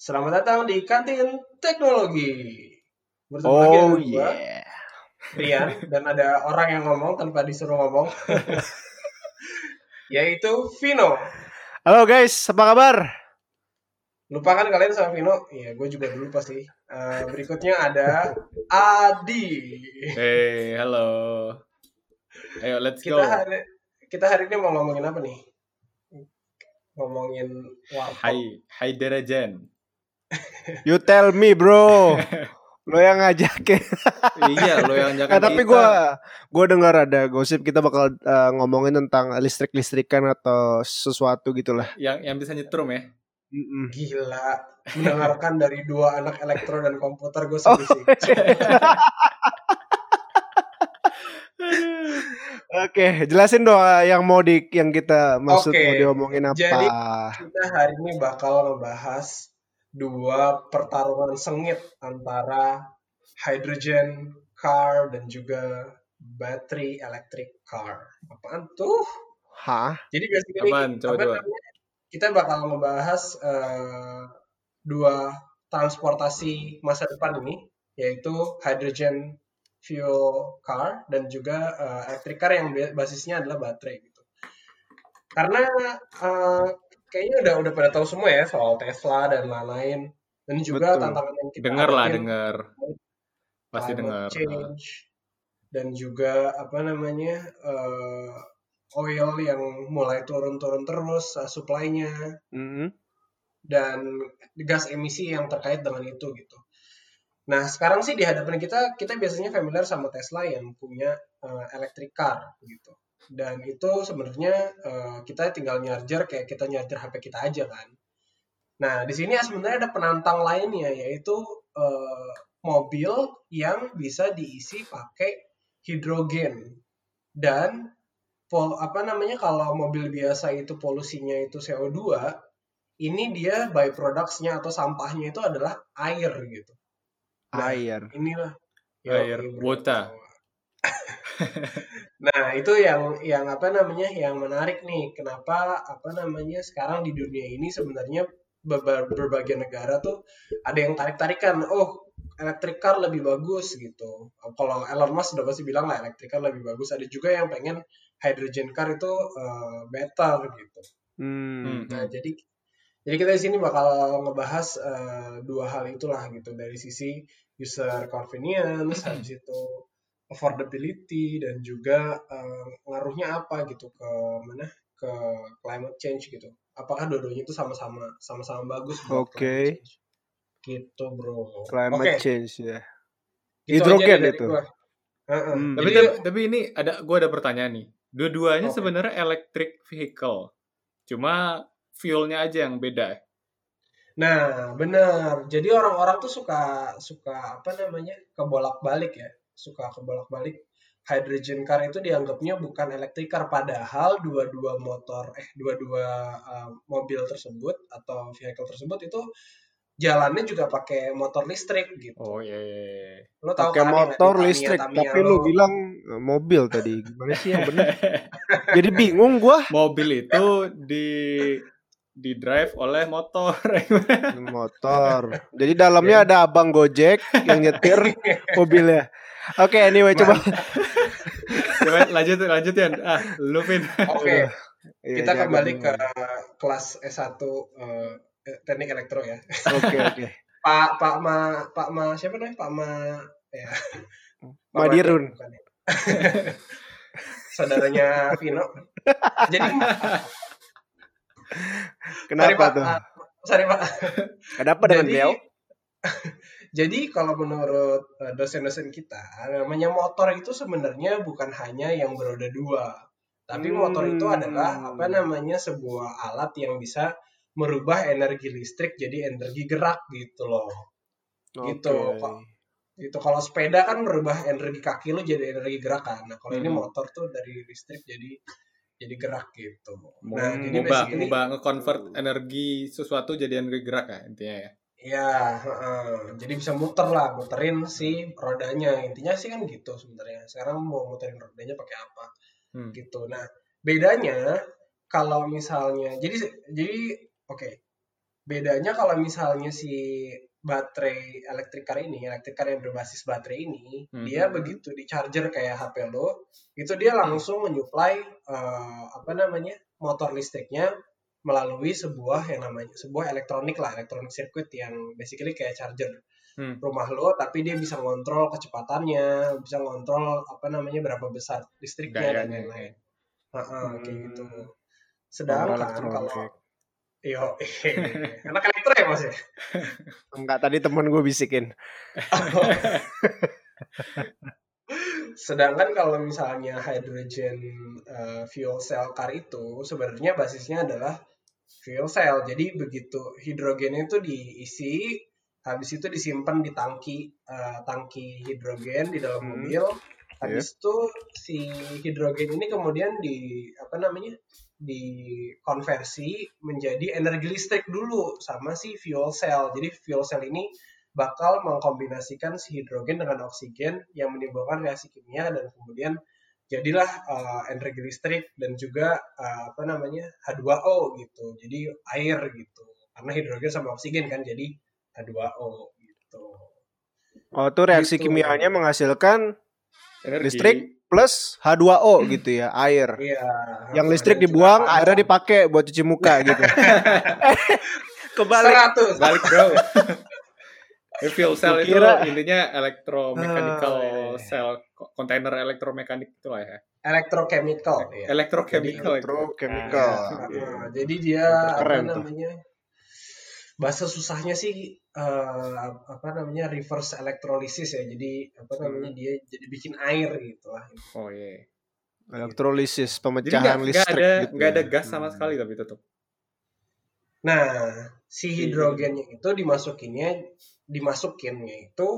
Selamat datang di kantin teknologi. Bersama lagi Oh dengan gua, yeah. Rian, dan ada orang yang ngomong tanpa disuruh ngomong. Yaitu Vino. Halo guys, apa kabar? Lupa kan kalian sama Vino? Iya, gue juga dulu pasti. Eh, berikutnya ada Adi. Hey, halo. Ayo, let's go. Kita hari kita hari ini mau ngomongin apa nih? Ngomongin warkop. Hai, hai Derajan. You tell me bro. Lo yang ngajakin. iya, lo yang jangan Eh, tapi gue gue dengar ada gosip kita bakal eh, ngomongin tentang listrik listrikan atau sesuatu gitulah. yang yang bisa nyetrum ya. Mm-mm. Gila, mendengarkan dari dua anak elektro dan komputer gue Oh, sedih sih. Oke, jelasin dong eh, yang mau di yang kita maksud Oke, mau diomongin apa. jadi kita hari ini bakal ngebahas dua pertarungan sengit antara hydrogen car dan juga battery electric car. Apaan tuh? Hah? Jadi basically Apaan? Coba, apa coba. namanya, kita bakal ngebahas eh, dua transportasi masa depan ini, yaitu hydrogen fuel car dan juga eh, electric car yang ba- basisnya adalah baterai gitu. Karena eh, kayaknya udah udah pada tahu semua ya soal Tesla dan lain-lain dan juga Betul. tantangan yang kita Dengar lah, dengar. Pasti dengar. change dan juga apa namanya eh, oil yang mulai turun-turun terus uh, supply-nya Mm-mm. dan gas emisi yang terkait dengan itu gitu. Nah sekarang sih di hadapan kita kita biasanya familiar sama Tesla yang punya uh, electric car gitu. Dan itu sebenarnya uh, kita tinggal nyarger kayak kita nyarger HP kita aja kan. Nah di sini sebenarnya ada penantang lainnya yaitu uh, mobil yang bisa diisi pakai hidrogen dan pol apa namanya kalau mobil biasa itu polusinya itu CO2 ini dia byproducts-nya atau sampahnya itu adalah air gitu. Nah, Air. inilah Air, Yoi, bro. water. Nah, itu yang yang apa namanya? yang menarik nih. Kenapa apa namanya? sekarang di dunia ini sebenarnya berbagai negara tuh ada yang tarik-tarikan. Oh, electric car lebih bagus gitu. Kalau Elon Musk udah pasti bilang lah electric car lebih bagus. Ada juga yang pengen hydrogen car itu uh, better gitu. Hmm. Hmm. Nah, jadi jadi kita di sini bakal ngebahas eh, dua hal itulah gitu dari sisi user convenience, habis itu affordability dan juga eh, ngaruhnya apa gitu ke mana ke climate change gitu. Apakah dua-duanya itu sama-sama sama-sama bagus buat Oke. climate change? Gitu, Bro. Climate Oke, change ya. gitu Hidrogen itu. gua. Hmm. Tapi, Jadi, tapi tapi ini ada gua ada pertanyaan nih. Dua-duanya Oke. sebenarnya electric vehicle. Cuma fuelnya aja yang beda. Nah, benar. Jadi orang-orang tuh suka suka apa namanya? kebolak-balik ya. Suka kebolak-balik. Hydrogen car itu dianggapnya bukan electric car padahal dua-dua motor eh dua-dua uh, mobil tersebut atau vehicle tersebut itu jalannya juga pakai motor listrik gitu. Oh iya. iya, iya. Lo tahu Pakai kan motor Tamiya- listrik, Tamiya tapi lo- lu bilang eh, mobil tadi. Gimana sih yang benar? Jadi bingung gua. Mobil itu di di drive oleh motor. Motor. Jadi dalamnya ada abang Gojek yang nyetir mobilnya. Oke, anyway coba. Coba lanjut lanjut ya. Ah, lu Vin. Oke, Iya, kita jangan. kembali ke kelas S1 uh, teknik elektro ya. Oke, oke. Pak Pak Ma Pak Ma siapa namanya Pak Ma ya Pak Madirun. Ya. saudaranya Vino jadi Kenapa Pak tuh? ah, sorry Pak Ada apa dengan jadi beliau? jadi kalau menurut eh, dosen-dosen kita namanya motor itu sebenarnya bukan hanya yang beroda dua tapi motor itu Hmm. adalah apa namanya sebuah alat yang bisa merubah energi listrik jadi energi gerak gitu loh gitu, Oke. Pak. itu kalau sepeda kan merubah energi kaki lu jadi energi gerakan. Nah, kalau ini Hmm. motor tuh dari listrik jadi jadi gerak gitu. Nah, jadi ngubah basically ngubah nge-convert energi sesuatu jadi energi gerak ya intinya ya. ya, heeh. jadi bisa muter lah, muterin si rodanya. Intinya sih kan gitu sebenarnya. Sekarang mau muterin rodanya pakai apa? Hmm. Gitu. Nah, bedanya kalau misalnya jadi jadi oke. bedanya kalau misalnya si baterai electric car ini, electric car yang berbasis baterai ini, Hmm. dia begitu di charger kayak HP lo, itu dia langsung menyuplai eh, apa namanya motor listriknya melalui sebuah yang namanya sebuah elektronik lah, elektronik circuit yang basically kayak charger Hmm. rumah lo, tapi dia bisa ngontrol kecepatannya, bisa ngontrol apa namanya berapa besar listriknya dan Gayanya. lain-lain. Heeh, kayak Hmm. gitu. Power Sedangkan kalau Yo, anak elektro ya mas ya? Enggak tadi temen gue bisikin. Sedangkan kalau misalnya hydrogen uh, fuel cell car itu sebenarnya basisnya adalah fuel cell. Jadi begitu hidrogennya itu diisi, habis itu disimpan di tangki uh, tangki hidrogen di dalam Hmm. mobil. Habis itu si hidrogen ini kemudian di apa namanya? Dikonversi menjadi energi listrik dulu sama si fuel cell. Jadi fuel cell ini bakal mengkombinasikan si hidrogen dengan oksigen yang menimbulkan reaksi kimia dan kemudian jadilah uh, energi listrik dan juga uh, apa namanya H2O gitu. Jadi air gitu. Karena hidrogen sama oksigen kan jadi H2O gitu. Oh, tuh reaksi Gitu. kimianya menghasilkan Energi. listrik plus H2O gitu ya, air. Iya. Yang listrik dibuang, airnya dipakai buat cuci muka gitu. Kebalik. 100. Balik bro. Fuel cell itu kira- intinya electromechanical Ah, iya. cell kontainer elektromekanik itu lah ya. Electrochemical. Iya. ya. Electrochemical. Iya. Nah, jadi dia Keren apa tuh. Bahasa susahnya sih eh, apa namanya reverse electrolysis ya. Jadi apa Hmm. namanya dia jadi bikin air gitu lah. Oh iya. Elektrolisis, Jadi pemecahan nggak nggak listrik ada gitu. nggak ada ya. gas sama Hmm. sekali tapi tetap. Nah, si hidrogennya itu dimasukinnya dimasukinnya itu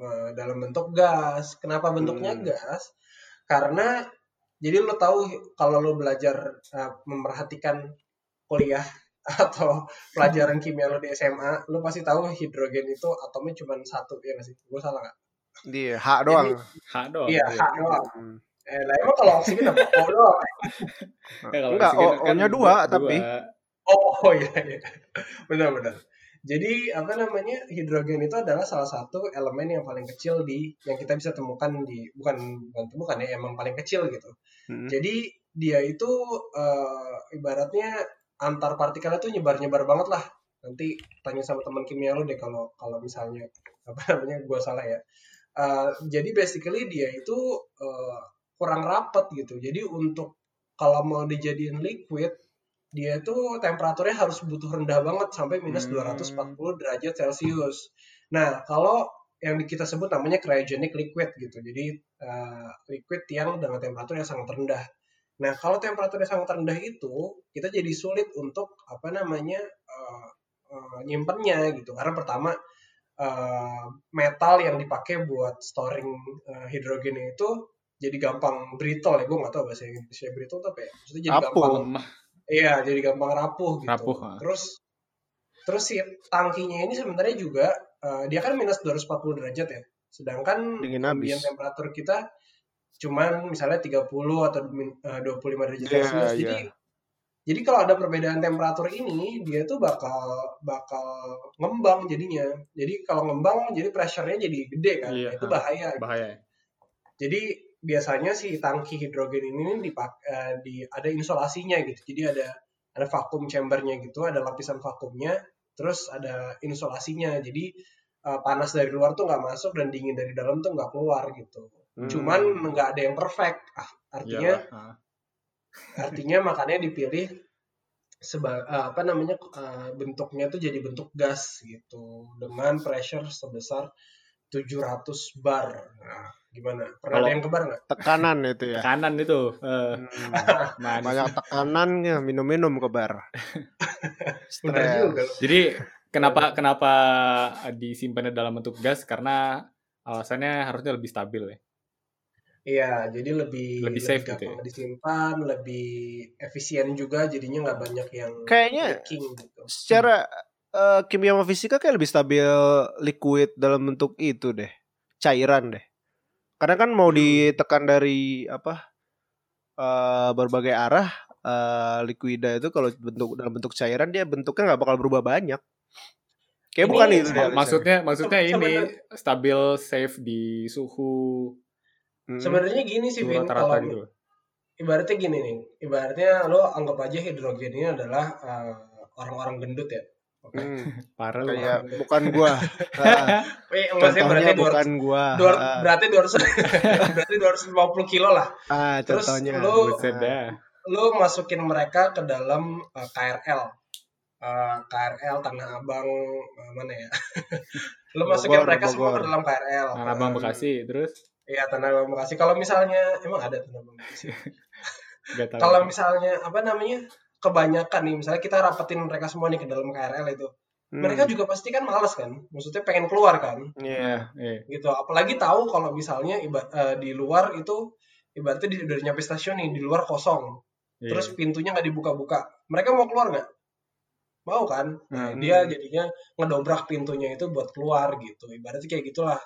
eh, dalam bentuk gas. Kenapa bentuknya Hmm. gas? Karena jadi lo tahu kalau lo belajar eh, memerhatikan kuliah atau pelajaran kimia lo di SMA, lo pasti tahu hidrogen itu atomnya cuma satu ya nggak sih? Gue salah nggak? Dia H doang. H doang. Iya, H doang. Hmm. Eh, lah emang kalau oksigen apa? O doang. Ya, Enggak, O- O-nya dua, tapi. Oh, oh iya, iya. Benar-benar. Jadi apa namanya hidrogen itu adalah salah satu elemen yang paling kecil di yang kita bisa temukan di bukan bukan temukan ya emang paling kecil gitu. Hmm. Jadi dia itu eh, ibaratnya antar partikelnya tuh nyebar-nyebar banget lah. Nanti tanya sama teman kimia lu deh kalau kalau misalnya apa namanya gua salah ya. Eh, jadi basically dia itu eh, kurang rapat gitu. Jadi untuk kalau mau dijadiin liquid dia itu temperaturnya harus butuh rendah banget sampai minus Hmm. 240 derajat Celcius. Nah, kalau yang kita sebut namanya cryogenic liquid gitu. Jadi eh, liquid yang dengan temperatur yang sangat rendah. Nah, kalau temperaturnya sangat rendah itu, kita jadi sulit untuk apa namanya eh, eh, nyimpennya gitu. Karena pertama eh, metal yang dipakai buat storing eh, hidrogen itu jadi gampang brittle ya. Gue nggak tahu bahasa Inggrisnya brittle itu apa ya. Maksudnya jadi Rapuh. gampang. Iya, jadi gampang rapuh gitu. Rapuh. Terus terus si tangkinya ini sebenarnya juga eh, dia kan minus 240 derajat ya. Sedangkan habis. temperatur kita cuman misalnya 30 atau min- eh, 25 derajat Iya, Celcius. iya. Jadi jadi kalau ada perbedaan temperatur ini, dia tuh bakal bakal ngembang jadinya. Jadi kalau ngembang, jadi pressure-nya jadi gede kan. Nah, itu ah. bahaya. Bahaya. Jadi biasanya si tangki hidrogen ini dipak eh, di ada insulasinya gitu. Jadi ada ada vakum chambernya gitu, ada lapisan vakumnya, terus ada insulasinya. Jadi eh, panas dari luar tuh nggak masuk dan dingin dari dalam tuh nggak keluar gitu. Hmm. Cuman nggak ada yang perfect. Ah, artinya Iyalah, ah. artinya makanya dipilih seba eh, apa namanya eh, bentuknya tuh jadi bentuk gas gitu dengan pressure sebesar 700 bar. Nah, gimana? Pernah Kalau- ada yang kebar nggak? Tekanan itu ya. Kanan itu. eh, Hmm. Banyak tekanannya, minum-minum ke bar. Bener Stres. juga. Jadi kenapa kenapa disimpannya dalam bentuk gas? Karena alasannya harusnya lebih stabil ya. Iya, jadi lebih Lebih safe gitu gampang disimpan, lebih efisien juga, jadinya nggak banyak yang Kayaknya leaking gitu. secara eh, kimia sama fisika kayak lebih stabil liquid dalam bentuk itu deh. Cairan deh. Karena kan mau Hmm. ditekan dari apa? eh, berbagai arah eh liquida itu kalau bentuk dalam bentuk cairan dia bentuknya nggak bakal berubah banyak. Kayak Ini bukan itu. Maksudnya maksudnya ini stabil safe di suhu Hmm. Sebenarnya gini sih, Vin, kalau gitu. ibaratnya gini nih, ibaratnya lo anggap aja hidrogen ini adalah eh, orang-orang gendut ya. Oke. Hmm. Parah lu. Kayak bukan gua. Ah, Eh, maksudnya berarti contohnya bukan 200, gua. 200 Ah, berarti 200 berarti 250 kilo lah. Ah, Terus contohnya. lu-. Lo masukin mereka ke dalam eh, KRL. Eh, KRL Tanah Abang eh, mana ya? lo masukin Bogor, mereka semua Bogor. ke dalam KRL. Tanah Abang Bekasi terus Iya, Tanah Abang Bekasi. Kalau misalnya emang ada Bekasi. Gak tahu. Kalau misalnya apa namanya? kebanyakan nih, misalnya kita rapetin mereka semua nih ke dalam KRL itu. Hmm. Mereka juga pasti kan males kan? Maksudnya pengen keluar kan? Iya. eh, gitu apalagi tahu kalau misalnya iba, eh, di luar itu ibaratnya di, udah nyampe stasiun nih di luar kosong iya. terus pintunya nggak dibuka-buka mereka mau keluar nggak mau kan nah, Hmm. dia jadinya ngedobrak pintunya itu buat keluar gitu ibaratnya kayak gitulah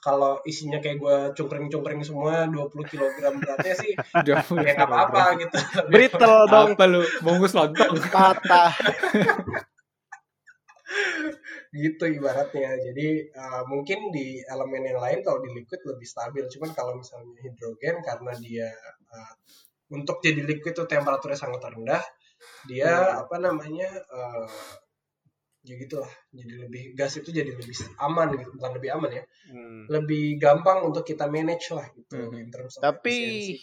kalau isinya kayak gue cungkring-cungkring semua 20 kg beratnya sih Udah, ya nggak apa-apa gitu Brittle dong Apa lu? Bungkus lontong. patah. gitu ibaratnya jadi uh, mungkin di elemen yang lain kalau di liquid lebih stabil cuman kalau misalnya hidrogen karena dia uh, untuk jadi liquid itu temperaturnya sangat rendah dia apa namanya uh, ya gitulah jadi lebih gas itu jadi lebih aman gitu bukan lebih aman ya Hmm. lebih gampang untuk kita manage lah gitu Mhm. in terms of Tapi-.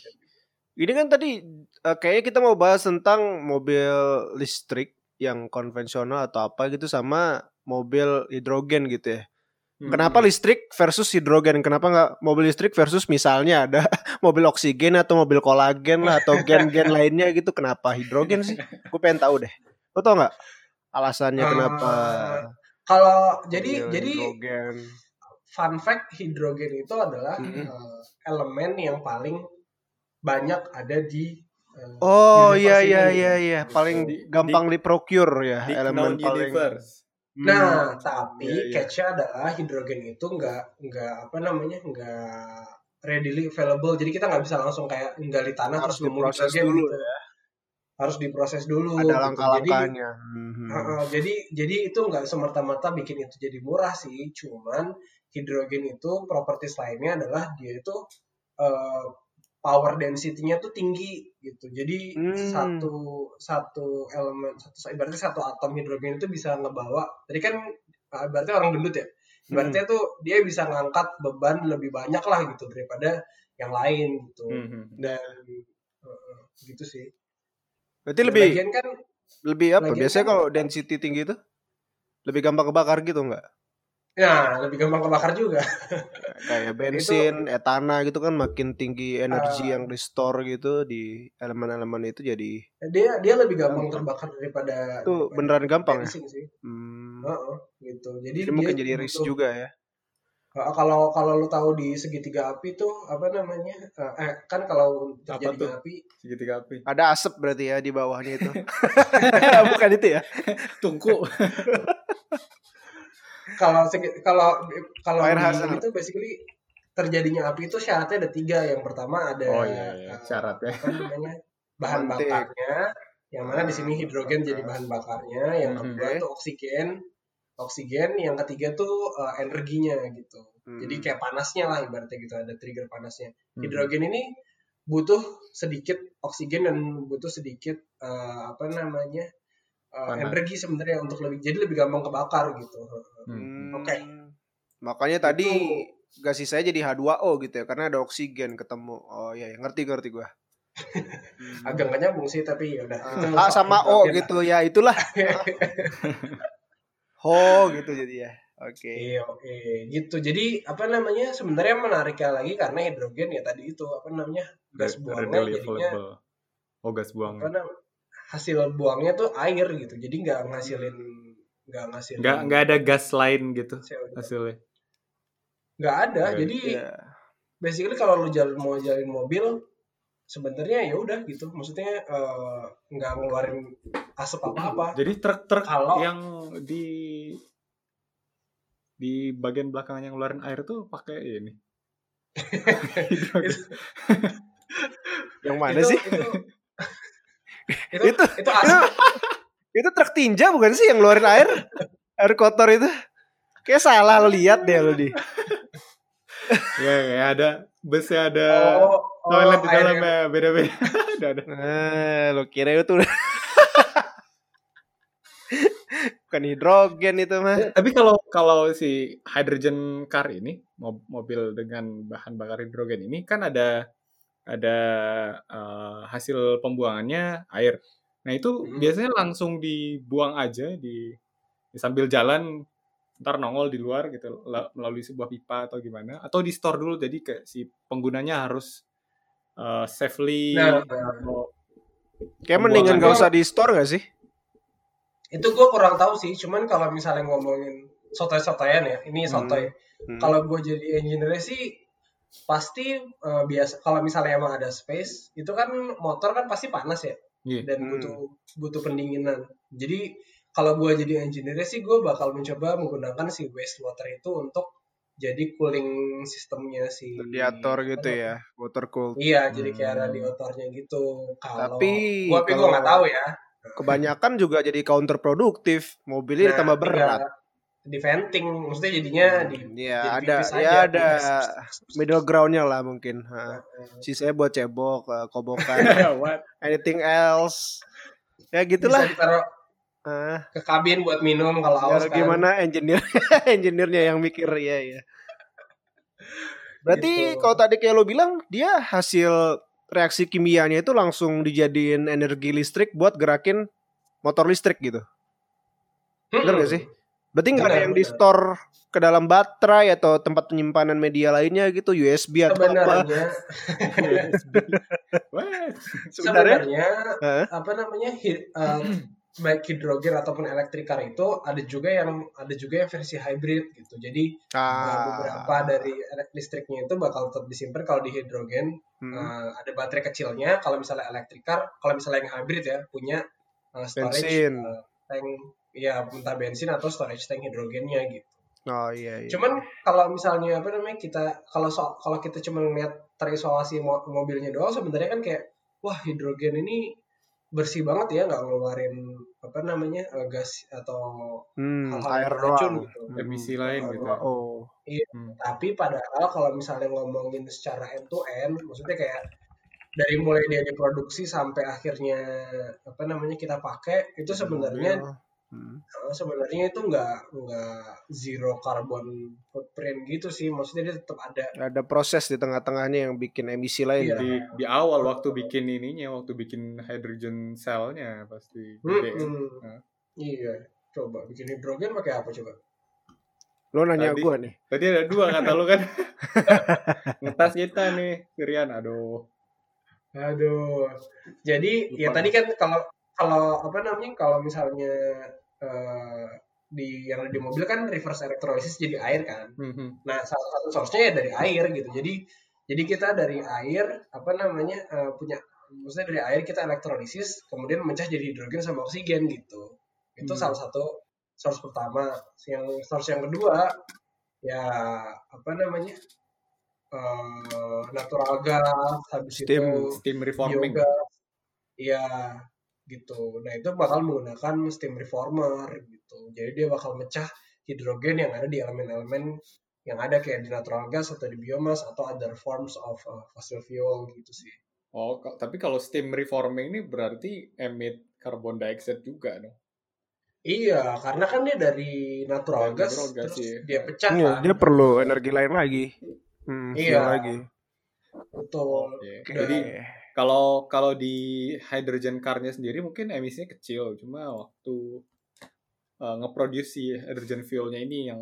Ini kan tadi eh, kayaknya kita mau bahas tentang mobil listrik yang konvensional atau apa gitu sama mobil hidrogen gitu ya. Hmm. Kenapa listrik versus hidrogen? Kenapa nggak mobil listrik versus misalnya ada mobil oksigen atau mobil kolagen lah atau gen-gen lainnya gitu? Kenapa hidrogen sih? Gue pengen tahu deh. Lo tau nggak alasannya Eh, kenapa? kalau jadi mobil jadi hidrogen. fun fact hidrogen itu adalah Mhm. uh, elemen yang paling banyak ada di uh, Oh iya iya iya iya, Gitu. paling Di- gampang di procure ya Di elemen paling. universe. Nah, Hmm. tapi Iya, iya. catch-nya adalah hidrogen itu nggak nggak apa namanya nggak readily available. Jadi kita nggak bisa langsung kayak nggali tanah harus terus hidrogen dulu gitu. ya. Harus diproses dulu. Ada gitu. langkah-langkahnya. Jadi, uh-uh, jadi jadi itu nggak semerta-merta bikin itu jadi murah sih. Cuman hidrogen itu properties lainnya adalah dia itu uh, power density-nya tuh tinggi gitu. Jadi Hmm. satu satu elemen satu ibaratnya satu atom hidrogen itu bisa ngebawa. Tadi kan uh, berarti orang gendut ya. Berarti Hmm. tuh dia bisa ngangkat beban lebih banyak lah gitu daripada yang lain gitu. Hmm. Dan uh, gitu sih. Berarti lebih lagian kan lebih apa? Biasanya kan- kalau density tinggi itu lebih gampang kebakar gitu nggak? Nah, lebih gampang kebakar juga. Kayak bensin, etana gitu kan makin tinggi energi Ah. yang di store gitu di elemen-elemen itu jadi Dia dia lebih gampang terbakar daripada itu daripada beneran gampang ya. bensin sih. Hmm. Heeh, gitu. Jadi, Jadi mungkin dia jadi risk juga ya. Kalau kalau lu tahu di segitiga api tuh apa namanya? Eh, eh, kan kalau Apa terjadi tuh? api Segitiga api. Ada asap berarti ya di bawahnya itu. Bukan itu ya? Tungku. kalau kalau kalau itu basically terjadinya api itu syaratnya ada tiga. Yang pertama ada Oh iya, iya. eh, syaratnya. apa namanya bahan Mantik. bakarnya yang mana di sini hidrogen jadi bahan bakarnya yang kedua tuh oksigen oksigen yang ketiga tuh eh, energinya gitu Hmm. jadi kayak panasnya lah ibaratnya gitu ada trigger panasnya Hmm. hidrogen ini butuh sedikit oksigen dan butuh sedikit eh, apa namanya Panas. energi sebenarnya untuk lebih jadi lebih gampang kebakar gitu Hmm. Oke. Makanya tadi Itu- gasis saya jadi H2O gitu ya karena ada oksigen ketemu. Oh iya, ya, ngerti ngerti gua. Hmm. agak nggak nyambung sih tapi ya udah Ah, sama O lah. gitu ya itulah. Ho gitu jadi ya. Oke. Iya, oke. Gitu. Jadi apa namanya? Sebenarnya menariknya lagi karena hidrogen ya tadi itu apa namanya? gas buangnya jadinya. Oh gas buang. apa namanya? Hasil buangnya tuh air gitu. Jadi nggak ngasilin nggak ngasilin Nggak nggak ada gas lain gitu CO2. hasilnya. Nggak ada. Nggak- Jadi Ya. basically kalau lu jalan mau jalan mobil sebenarnya ya udah gitu. Maksudnya eh, nggak ngeluarin asap apa-apa. Jadi truk-truk Kalau- yang di di bagian belakang yang ngeluarin air tuh pakai ini. Yang mana itu, sih? Itu, itu, Itu- itu asap Itu truk tinja bukan sih yang ngeluarin air? air kotor itu kayak salah lo lihat deh lo di ya, ya ada busnya ada Oh, toilet di air yang- dalamnya beda-beda. ada ada. nah, lo kira itu bukan hidrogen itu mah Tapi kalau kalau si hydrogen car ini mo- mobil dengan bahan bakar hidrogen ini kan ada ada eh, hasil pembuangannya air. Nah itu Hmm. biasanya langsung dibuang aja di, di sambil jalan ntar nongol di luar gitu la- melalui sebuah pipa atau gimana atau di store dulu. Jadi kayak si penggunanya harus eh, safely Nah, atau- kayak mendingan gak usah di store gak sih itu gue kurang tahu sih cuman kalau misalnya ngomongin sotoy-sotoyan ya ini sotoy Hmm. kalau gue jadi engineer sih pasti eh, biasa kalau misalnya emang ada space itu kan motor kan pasti panas ya Iya. dan Hmm. butuh butuh pendinginan jadi kalau gue jadi engineer sih gue bakal mencoba menggunakan si wastewater itu untuk jadi cooling sistemnya si radiator gitu ya water cool iya jadi kayak Hmm. radiatornya gitu kalau Tapi gue tapi gue nggak tahu ya kebanyakan juga jadi counterproduktif mobilnya Nah, ditambah berat tinggal di venting maksudnya jadinya di ya jadi ada ya aja, ada middle groundnya lah mungkin ha. sisanya buat cebok eh, kobokan What? anything else ya bisa gitulah ditaruh Ah, ke kabin buat minum kalau ya haus kan. gimana engineer engineernya yang mikir ya ya berarti Gitu. kalau tadi kayak lo bilang dia hasil reaksi kimianya itu langsung dijadiin energi listrik buat gerakin motor listrik gitu. Bener Mm-mm. gak sih? Berarti nggak ada yang di store ke dalam baterai atau tempat penyimpanan media lainnya gitu? USB atau apa? Sebenarnya. What? sebenarnya? Sebenarnya Hah? apa namanya hi- eh, baik hidrogen ataupun elektrik car itu ada juga yang ada juga yang versi hybrid gitu. Jadi ah, beberapa dari listriknya itu bakal tetap disimpan kalau di hidrogen hmm, eh, ada baterai kecilnya kalau misalnya elektrik car kalau misalnya yang hybrid ya punya eh, storage Bensin. eh, tank ya entah bensin atau storage tank hidrogennya gitu oh iya, iya. Cuman kalau misalnya apa namanya kita kalau so, kalau kita cuma lihat terisolasi mo- mobilnya doang sebenarnya kan kayak wah hidrogen ini bersih banget ya nggak ngeluarin apa namanya eh, gas atau hmm, hal-hal air beracun doang gitu. Hmm. Emisi lain gitu. oh Hmm. tapi padahal kalau misalnya ngomongin secara end to end maksudnya kayak dari mulai dia diproduksi sampai akhirnya apa namanya kita pakai itu sebenarnya Hmm. Eh, sebenarnya itu nggak nggak zero carbon footprint gitu sih maksudnya dia tetap ada ada proses di tengah-tengahnya yang bikin emisi lain Iya. ya. di di awal waktu bikin ininya waktu bikin hydrogen cell-nya pasti kan? Mm-mm. Nah. Iya, coba bikin hidrogen pakai apa coba? lo nanya Tadi- gua nih Tadi ada dua kata lu kan. Ngetas kita nih, Sirian. Aduh. Aduh. Jadi ya Lupa. tadi kan kalau kalau apa namanya kalau misalnya eh, di yang di mobil kan reverse electrolysis jadi air kan. Mhm. Nah, salah satu source-nya ya dari air gitu. Jadi jadi kita dari air apa namanya eh, punya maksudnya dari air kita elektrolisis kemudian mencah jadi hidrogen sama oksigen gitu. Itu Hmm. salah satu source pertama. Yang source yang kedua ya apa namanya? eh, natural gas habis Steam. itu Steam reforming. biogas. Iya gitu. Nah, itu bakal menggunakan steam reformer gitu. Jadi dia bakal mecah hidrogen yang ada di elemen-elemen yang ada kayak di natural gas atau di biomas atau other forms of uh, fossil fuel gitu sih. Oh, tapi kalau steam reforming ini berarti emit carbon dioxide juga dong. Iya, karena kan dia dari natural Dari gas, natural gas, terus iya. dia pecah Iya, kan. dia perlu energi lain lagi hmm, Iya. lagi Betul. Oke. Dan- Jadi kalau kalau di hydrogen car-nya sendiri mungkin emisinya kecil, cuma waktu uh, nge-produce si hydrogen fuel-nya ini yang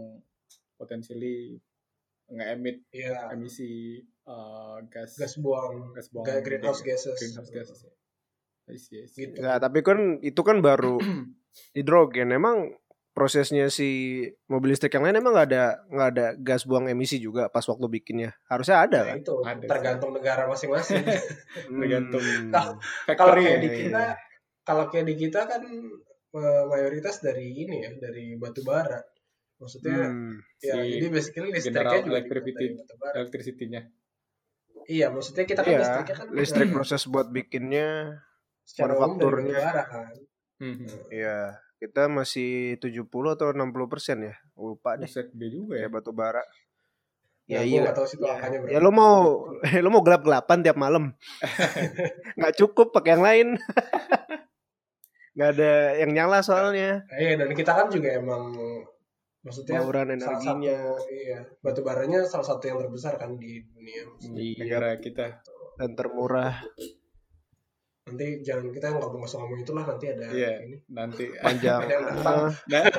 potensially nge-emit Iya, emisi uh, gas gas buang, gas buang ga- greenhouse gede. gases. greenhouse gases ya. See, I see. Gitu. Nah, tapi kan itu kan baru hidrogen. Emang prosesnya si mobil listrik yang lain emang nggak ada nggak ada gas buang emisi juga pas waktu bikinnya. Harusnya ada Nah, kan? itu Ada tergantung negara masing-masing. tergantung. Hmm. Kalau Factory kayak ya. di iya, kita, iya. kalau kayak di kita kan eh, mayoritas dari ini ya, dari batu bara. Maksudnya Hmm. ya Si jadi basically listriknya juga Electric dibuat dari batu bara. electricity-nya. Iya, maksudnya kita kan Iya, listriknya kan listrik proses buat bikinnya. secara umum dari batu manufakturnya. bara kan. Mhm. Iya. Kita masih 70 atau 60 persen ya? Lupa deh. Buset, gede juga ya. Batu bara. Ya, Ya, iya. tahu sih itu Ya, angkanya berapa. ya lo mau lo mau gelap-gelapan tiap malam. Nggak cukup pakai yang lain. Nggak ada yang nyala soalnya. Nah, Iya dan kita kan juga emang maksudnya Bauran salah energinya. satu iya batu baranya salah satu yang terbesar kan di dunia. Iya. Negara kita. Dan termurah. Nanti jangan kita nggak mau ngomong ngomong itulah nanti ada Iya. ini. Nanti Panjang. Ada yang datang. Ah, Na-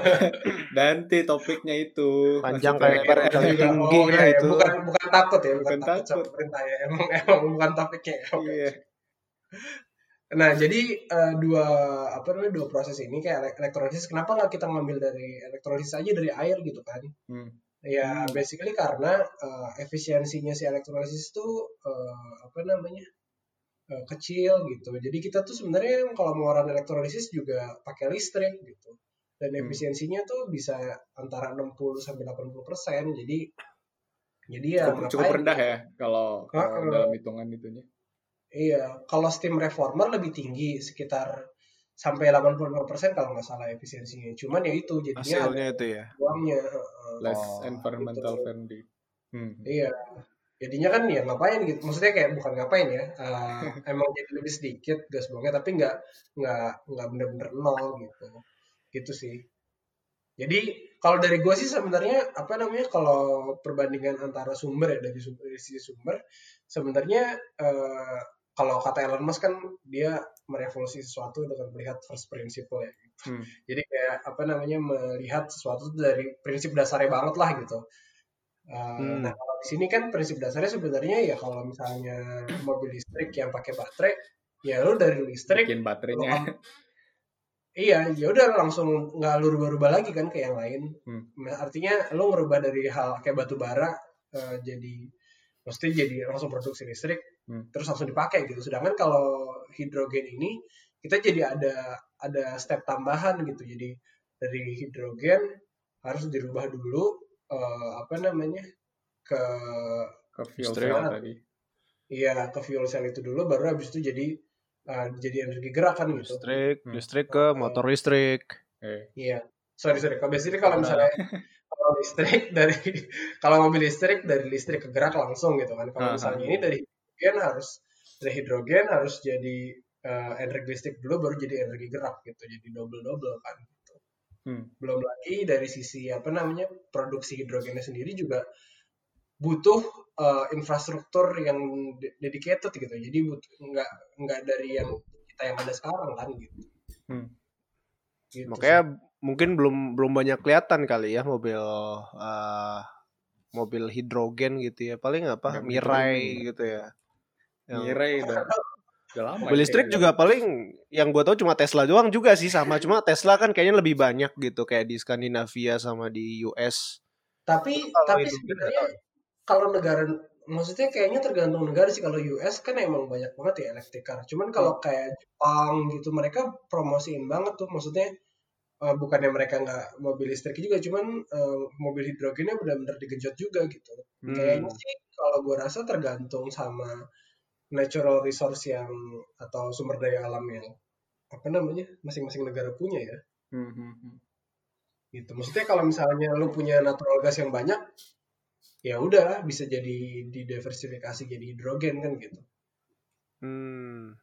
nanti topiknya itu Panjang kayak lebar kali tinggi oh, iya, itu. Bukan bukan takut ya, bukan, Bukan takut, takut. pemerintah ya. Emang emang bukan topiknya. Iya. Nah, jadi eh, dua apa namanya dua proses ini kayak elek- elektrolisis. Kenapa nggak kita ngambil dari elektrolisis aja dari air gitu kan? Hmm. Ya, Hmm. basically karena eh, efisiensinya si elektrolisis itu eh, apa namanya eh, kecil gitu. Jadi kita tuh sebenarnya kalau mengeluarkan elektrolisis juga pakai listrik gitu. Dan Hmm. efisiensinya tuh bisa antara 60 sampai 80 persen. Jadi jadi ya cukup, cukup rendah gitu. ya kalau kalau Heeh. dalam hitungan itunya. Iya, kalau steam reformer lebih tinggi sekitar sampai 85% kalau nggak salah efisiensinya. Cuman ya itu jadinya Hasilnya itu ya. uangnya. Less Oh, environmental gitu. friendly. Hmm. Iya. Jadinya kan ya ngapain gitu. Maksudnya kayak bukan ngapain ya. eh, emang jadi lebih sedikit gas buangnya tapi nggak nggak nggak bener-bener nol gitu. Gitu sih. Jadi kalau dari gue sih sebenarnya apa namanya kalau perbandingan antara sumber ya dari, sumber, dari sisi sumber sebenarnya eh, kalau kata Elon Musk kan dia merevolusi sesuatu dengan melihat first principle ya. Hmm. Jadi kayak apa namanya melihat sesuatu dari prinsip dasarnya banget lah gitu. Uh, Hmm. Nah kalau di sini kan prinsip dasarnya sebenarnya ya kalau misalnya mobil listrik yang pakai baterai, ya lu dari listrik, Bikin baterainya. iya ya udah langsung nggak lu rubah-rubah lagi kan ke yang lain. Hmm. Nah, Artinya lu ngerubah dari hal kayak batu bara uh, jadi mesti jadi langsung produksi listrik, Hmm. terus langsung dipakai gitu. Sedangkan kalau hidrogen ini kita jadi ada ada step tambahan gitu. Jadi dari hidrogen harus dirubah dulu eh, apa namanya ke ke fuel cell tadi. iya ke fuel cell itu dulu baru habis itu jadi eh, jadi energi gerak kan gitu. Listrik, Hmm. listrik ke motor listrik. Eh, Iya. Sorry sorry. Kalau biasanya kalau misalnya kalau listrik dari kalau mobil listrik dari listrik ke gerak langsung gitu kan. Kalau misalnya ini dari hidrogen harus dari hidrogen harus jadi eh, energi listrik dulu baru jadi energi gerak gitu. Jadi double double kan. Hmm. Belum lagi dari sisi apa namanya produksi hidrogennya sendiri juga butuh eh, infrastruktur yang de- dedicated gitu. Jadi butuh nggak nggak dari yang kita yang ada sekarang kan gitu. Hmm. Gitu Makanya mungkin belum belum banyak kelihatan kali ya mobil eh, mobil hidrogen gitu ya. Paling apa? Nggak Mirai hidrogen. gitu ya. Yang- Mirai udah lama. Mobil ya listrik juga paling yang gue tahu cuma Tesla doang juga sih sama cuma Tesla kan kayaknya lebih banyak gitu kayak di Skandinavia sama di US. Tapi Kalau tapi sebenarnya kalau negara maksudnya kayaknya tergantung negara sih kalau US kan emang banyak banget ya electric car. Cuman kalau kayak Jepang gitu mereka promosiin banget tuh maksudnya eh, bukannya mereka nggak mobil listrik juga cuman eh, mobil hidrogennya benar-benar digenjot juga gitu. Hmm. Kayaknya sih kalau gua rasa tergantung sama natural resource yang atau sumber daya alam yang apa namanya masing-masing negara punya ya Hmm, hmm, hmm. gitu. Maksudnya kalau misalnya lu punya natural gas yang banyak, ya udah bisa jadi didiversifikasi jadi hidrogen kan gitu. Hmm.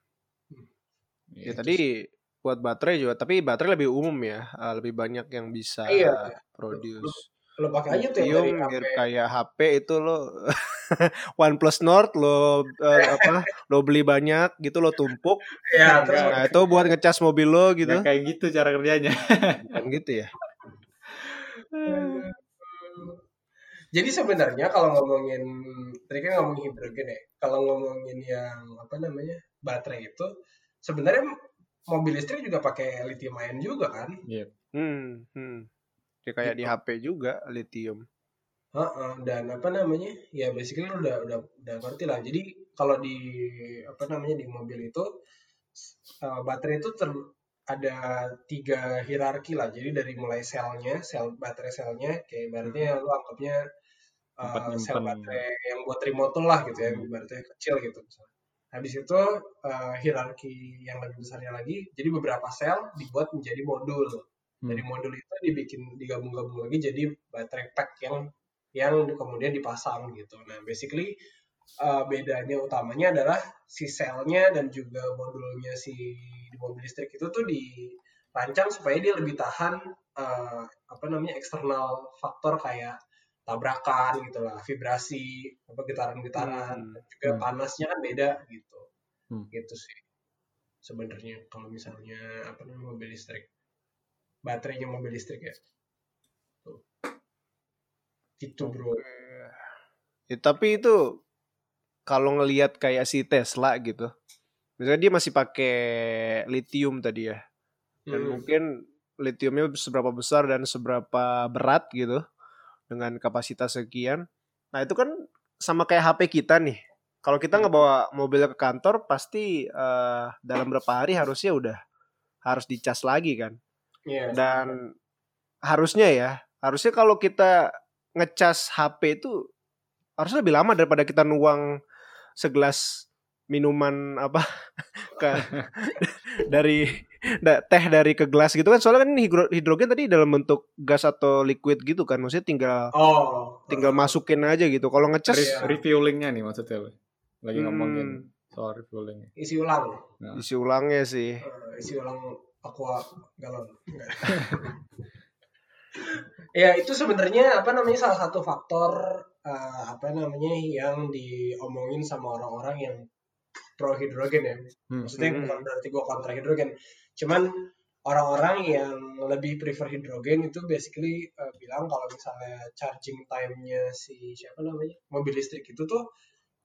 Iya, Ya tadi buat baterai juga tapi baterai lebih umum ya, eh, lebih banyak yang bisa Iya. produce. Lo pakai aja tuh yang dari HP. kayak HP itu lo OnePlus Nord lo eh, apa lo beli banyak gitu lo tumpuk Ya, terus Enggak. nah itu buat ngecas mobil lo gitu Nggak kayak gitu cara kerjanya. kan gitu ya Jadi sebenarnya kalau ngomongin tadi kan ngomongin hidrogen ya. Kalau ngomongin yang apa namanya? baterai itu sebenarnya mobil listrik juga pakai lithium ion juga kan? Iya. hmm, hmm. Ya kayak di Gitu. HP juga lithium Heeh, dan apa namanya? Ya basically lu udah udah udah ngerti lah. Jadi kalau di apa namanya di mobil itu eh, baterai itu ter, ada tiga hierarki lah. Jadi dari mulai selnya, sel baterai selnya, kayak ibaratnya lu anggapnya Tempat sel nyimpen. baterai yang buat remote lah gitu ya, Hmm. ibaratnya kecil gitu misalnya. Habis itu eh, hierarki yang lebih besarnya lagi, jadi beberapa sel dibuat menjadi modul. dari modul itu dibikin digabung-gabung lagi jadi baterai pack yang yang kemudian dipasang gitu. Nah, basically uh, bedanya utamanya adalah si selnya dan juga modulnya si di mobil listrik itu tuh dirancang supaya dia lebih tahan uh, apa namanya eksternal faktor kayak tabrakan gitu lah, vibrasi, apa getaran-getaran, Hmm. juga Hmm. panasnya kan beda gitu. Hmm. Gitu sih. Sebenarnya kalau misalnya apa namanya mobil listrik. Baterainya mobil listrik ya. Gitu, Bro. Ya, tapi itu kalau ngelihat kayak si Tesla gitu. Misalnya dia masih pakai lithium tadi ya. Dan Hmm. mungkin lithiumnya seberapa besar dan seberapa berat gitu dengan kapasitas sekian. Nah, itu kan sama kayak HP kita nih. Kalau kita Hmm. ngebawa mobil ke kantor pasti eh, dalam berapa hari harusnya udah harus dicas lagi kan. Iya. Dan harusnya ya, harusnya kalau kita ngecas HP itu harusnya lebih lama daripada kita nuang segelas minuman apa ke dari da- teh dari ke gelas gitu kan soalnya kan hidro- hidrogen tadi dalam bentuk gas atau liquid gitu kan maksudnya tinggal Oh. tinggal masukin aja gitu kalau ngecas Re- refuelingnya nih maksudnya. Lagi Hmm. ngomongin soal refuelingnya. isi ulang. Nah, isi ulangnya sih Eh, isi ulang aqua galon. Ya itu sebenarnya apa namanya salah satu faktor eh, apa namanya yang diomongin sama orang-orang yang pro hidrogen ya. Hmm. Maksudnya Hmm. bukan berarti gue kontra hidrogen. Cuman orang-orang yang lebih prefer hidrogen itu basically eh, bilang kalau misalnya charging time-nya si siapa namanya mobil listrik itu tuh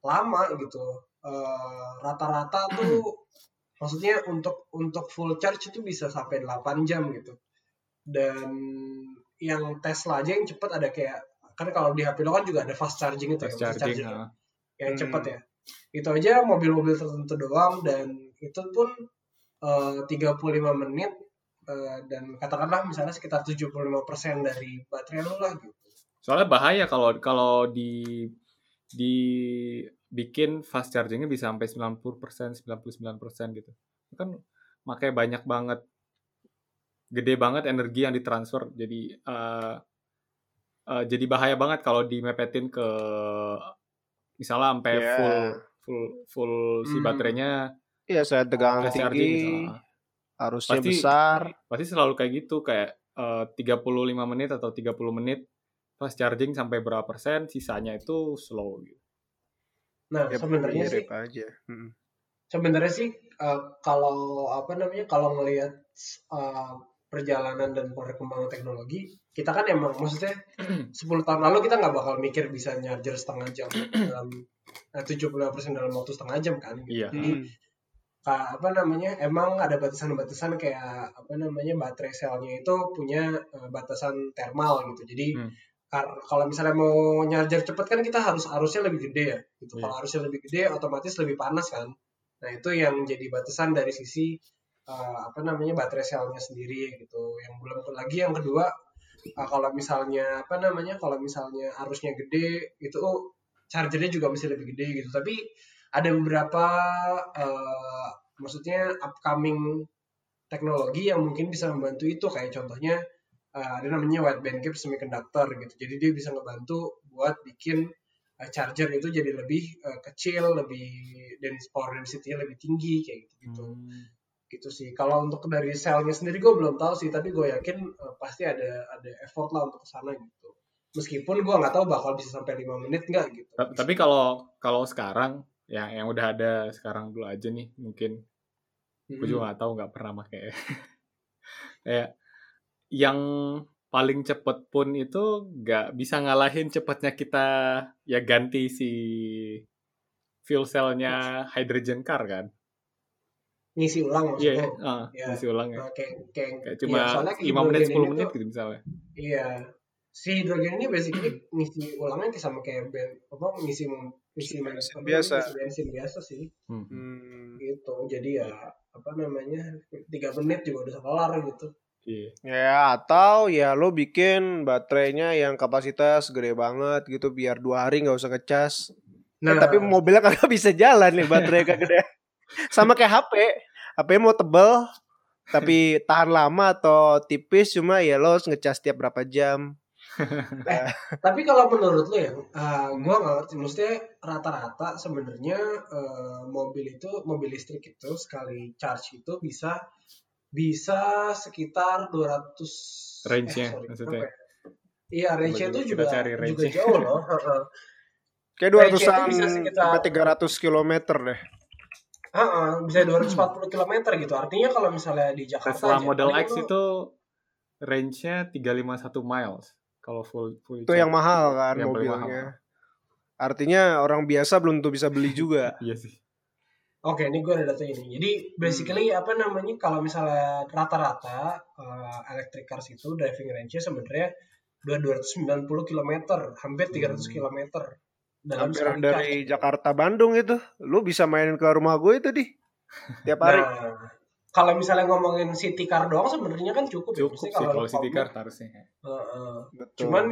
lama gitu. Eh, Rata-rata tuh maksudnya untuk untuk full charge itu bisa sampai 8 jam gitu. Dan yang Tesla aja yang cepet ada kayak kan kalau di HP lo kan juga ada fast charging itu Fast ya, charging. ah. yang Hmm. cepet ya. Itu aja mobil-mobil tertentu doang dan itu pun eh, 35 menit eh, dan katakanlah misalnya sekitar 75% dari baterai lo lah gitu. Soalnya bahaya kalau kalau di di bikin fast chargingnya bisa sampai 90%, 99% gitu. Itu Kan makanya banyak banget gede banget energi yang ditransfer jadi eh, eh, jadi bahaya banget kalau dimepetin ke misalnya sampai Ya. full full full si Hmm. baterainya ya saya tegangan fast charging tinggi misalnya. harusnya Pasti- besar pasti selalu kayak gitu kayak eh, 35 menit atau 30 menit fast charging sampai berapa persen sisanya itu slow gitu. Nah, ya sebenarnya sih mirip aja Mm. sebenarnya sih eh, kalau apa namanya kalau ngelihat eh, perjalanan dan perkembangan teknologi kita kan emang maksudnya 10 tahun lalu kita nggak bakal mikir bisa nyarger setengah jam dalam eh, 75% dalam waktu setengah jam kan gitu. Iya. jadi Hmm. apa namanya emang ada batasan-batasan kayak apa namanya baterai selnya itu punya eh, batasan thermal gitu jadi Hmm. kalau misalnya mau nyarger cepet kan kita harus arusnya lebih gede ya gitu Iya. kalau arusnya lebih gede otomatis lebih panas kan nah itu yang jadi batasan dari sisi eh, apa namanya baterai selnya sendiri gitu. Yang belum lagi yang kedua eh, kalau misalnya apa namanya kalau misalnya arusnya gede itu oh, chargernya juga masih lebih gede gitu. Tapi ada beberapa eh, maksudnya upcoming teknologi yang mungkin bisa membantu itu. Kayak contohnya eh, ada namanya wide bandgap semiconductor gitu. Jadi dia bisa ngebantu buat bikin charger itu jadi lebih eh, kecil lebih dan power density-nya lebih tinggi kayak gitu gitu Hmm. Gitu sih. Kalau untuk dari selnya sendiri gue belum tahu sih tapi gue yakin eh, pasti ada ada effort lah untuk ke sana gitu. Meskipun gue nggak tahu bakal bisa sampai lima menit nggak gitu. Ta- Tapi kalau kalau sekarang ya yang udah ada sekarang dulu aja nih mungkin. Gue Hmm. juga nggak tahu nggak pernah pakai. Kayak yang paling cepet pun itu nggak bisa ngalahin cepetnya kita ya ganti si fuel cell-nya hydrogen car kan ngisi ulang iya maksudnya ah, Iya. ngisi ulang ya Nah, kayak, kayak, kayak cuma soalnya 5 menit hidrogen 10 ini menit tuh- gitu misalnya Iya. Si hidrogen ini basically ngisi ulangnya kayak sama kayak ben, apa ngisi ngisi Bensin biasa. ngisi bensin biasa sih Hmm. Hmm. gitu. Jadi ya apa namanya tiga menit juga udah kelar gitu. iya Ya atau ya lo bikin baterainya yang kapasitas gede banget gitu biar dua hari nggak usah ngecas. Nah, Eh, tapi mobilnya kagak bisa jalan nih baterai kagak gede. Sama kayak HP. HP mau tebel tapi tahan lama atau tipis cuma ya lo harus ngecas tiap berapa jam. Tapi kalau menurut lo ya, uh, gue nggak ngerti. Maksudnya rata-rata sebenarnya uh, mobil itu, mobil listrik itu sekali charge itu bisa bisa sekitar 200 Range-nya, eh, sorry, maksudnya. ya? Iya, range-nya itu juga cari juga range-nya. jauh loh. Heeh. Kayak Range-nya 200 itu an bisa sekitar- sampai 300 km deh. Heeh, bisa 240 km gitu. Artinya kalau misalnya di Jakarta Tesla aja, Model X lo- itu range-nya 351 miles kalau full full Itu yang mahal kan Yang mobilnya. Artinya orang biasa belum tuh bisa beli juga. Iya sih. Oke, ini gue ada data ini. Jadi basically Hmm. apa namanya kalau misalnya rata-rata uh, electric cars itu driving range-nya sebenarnya udah 290 km, hampir 300 km dalam Hampir sekali dari. Jakarta Bandung itu. Lu bisa main ke rumah gue itu di tiap hari. Nah, kalau misalnya ngomongin city car doang sebenarnya kan cukup, ya. Cukup sih kalau city car harusnya. uh-uh. Betul. Cuman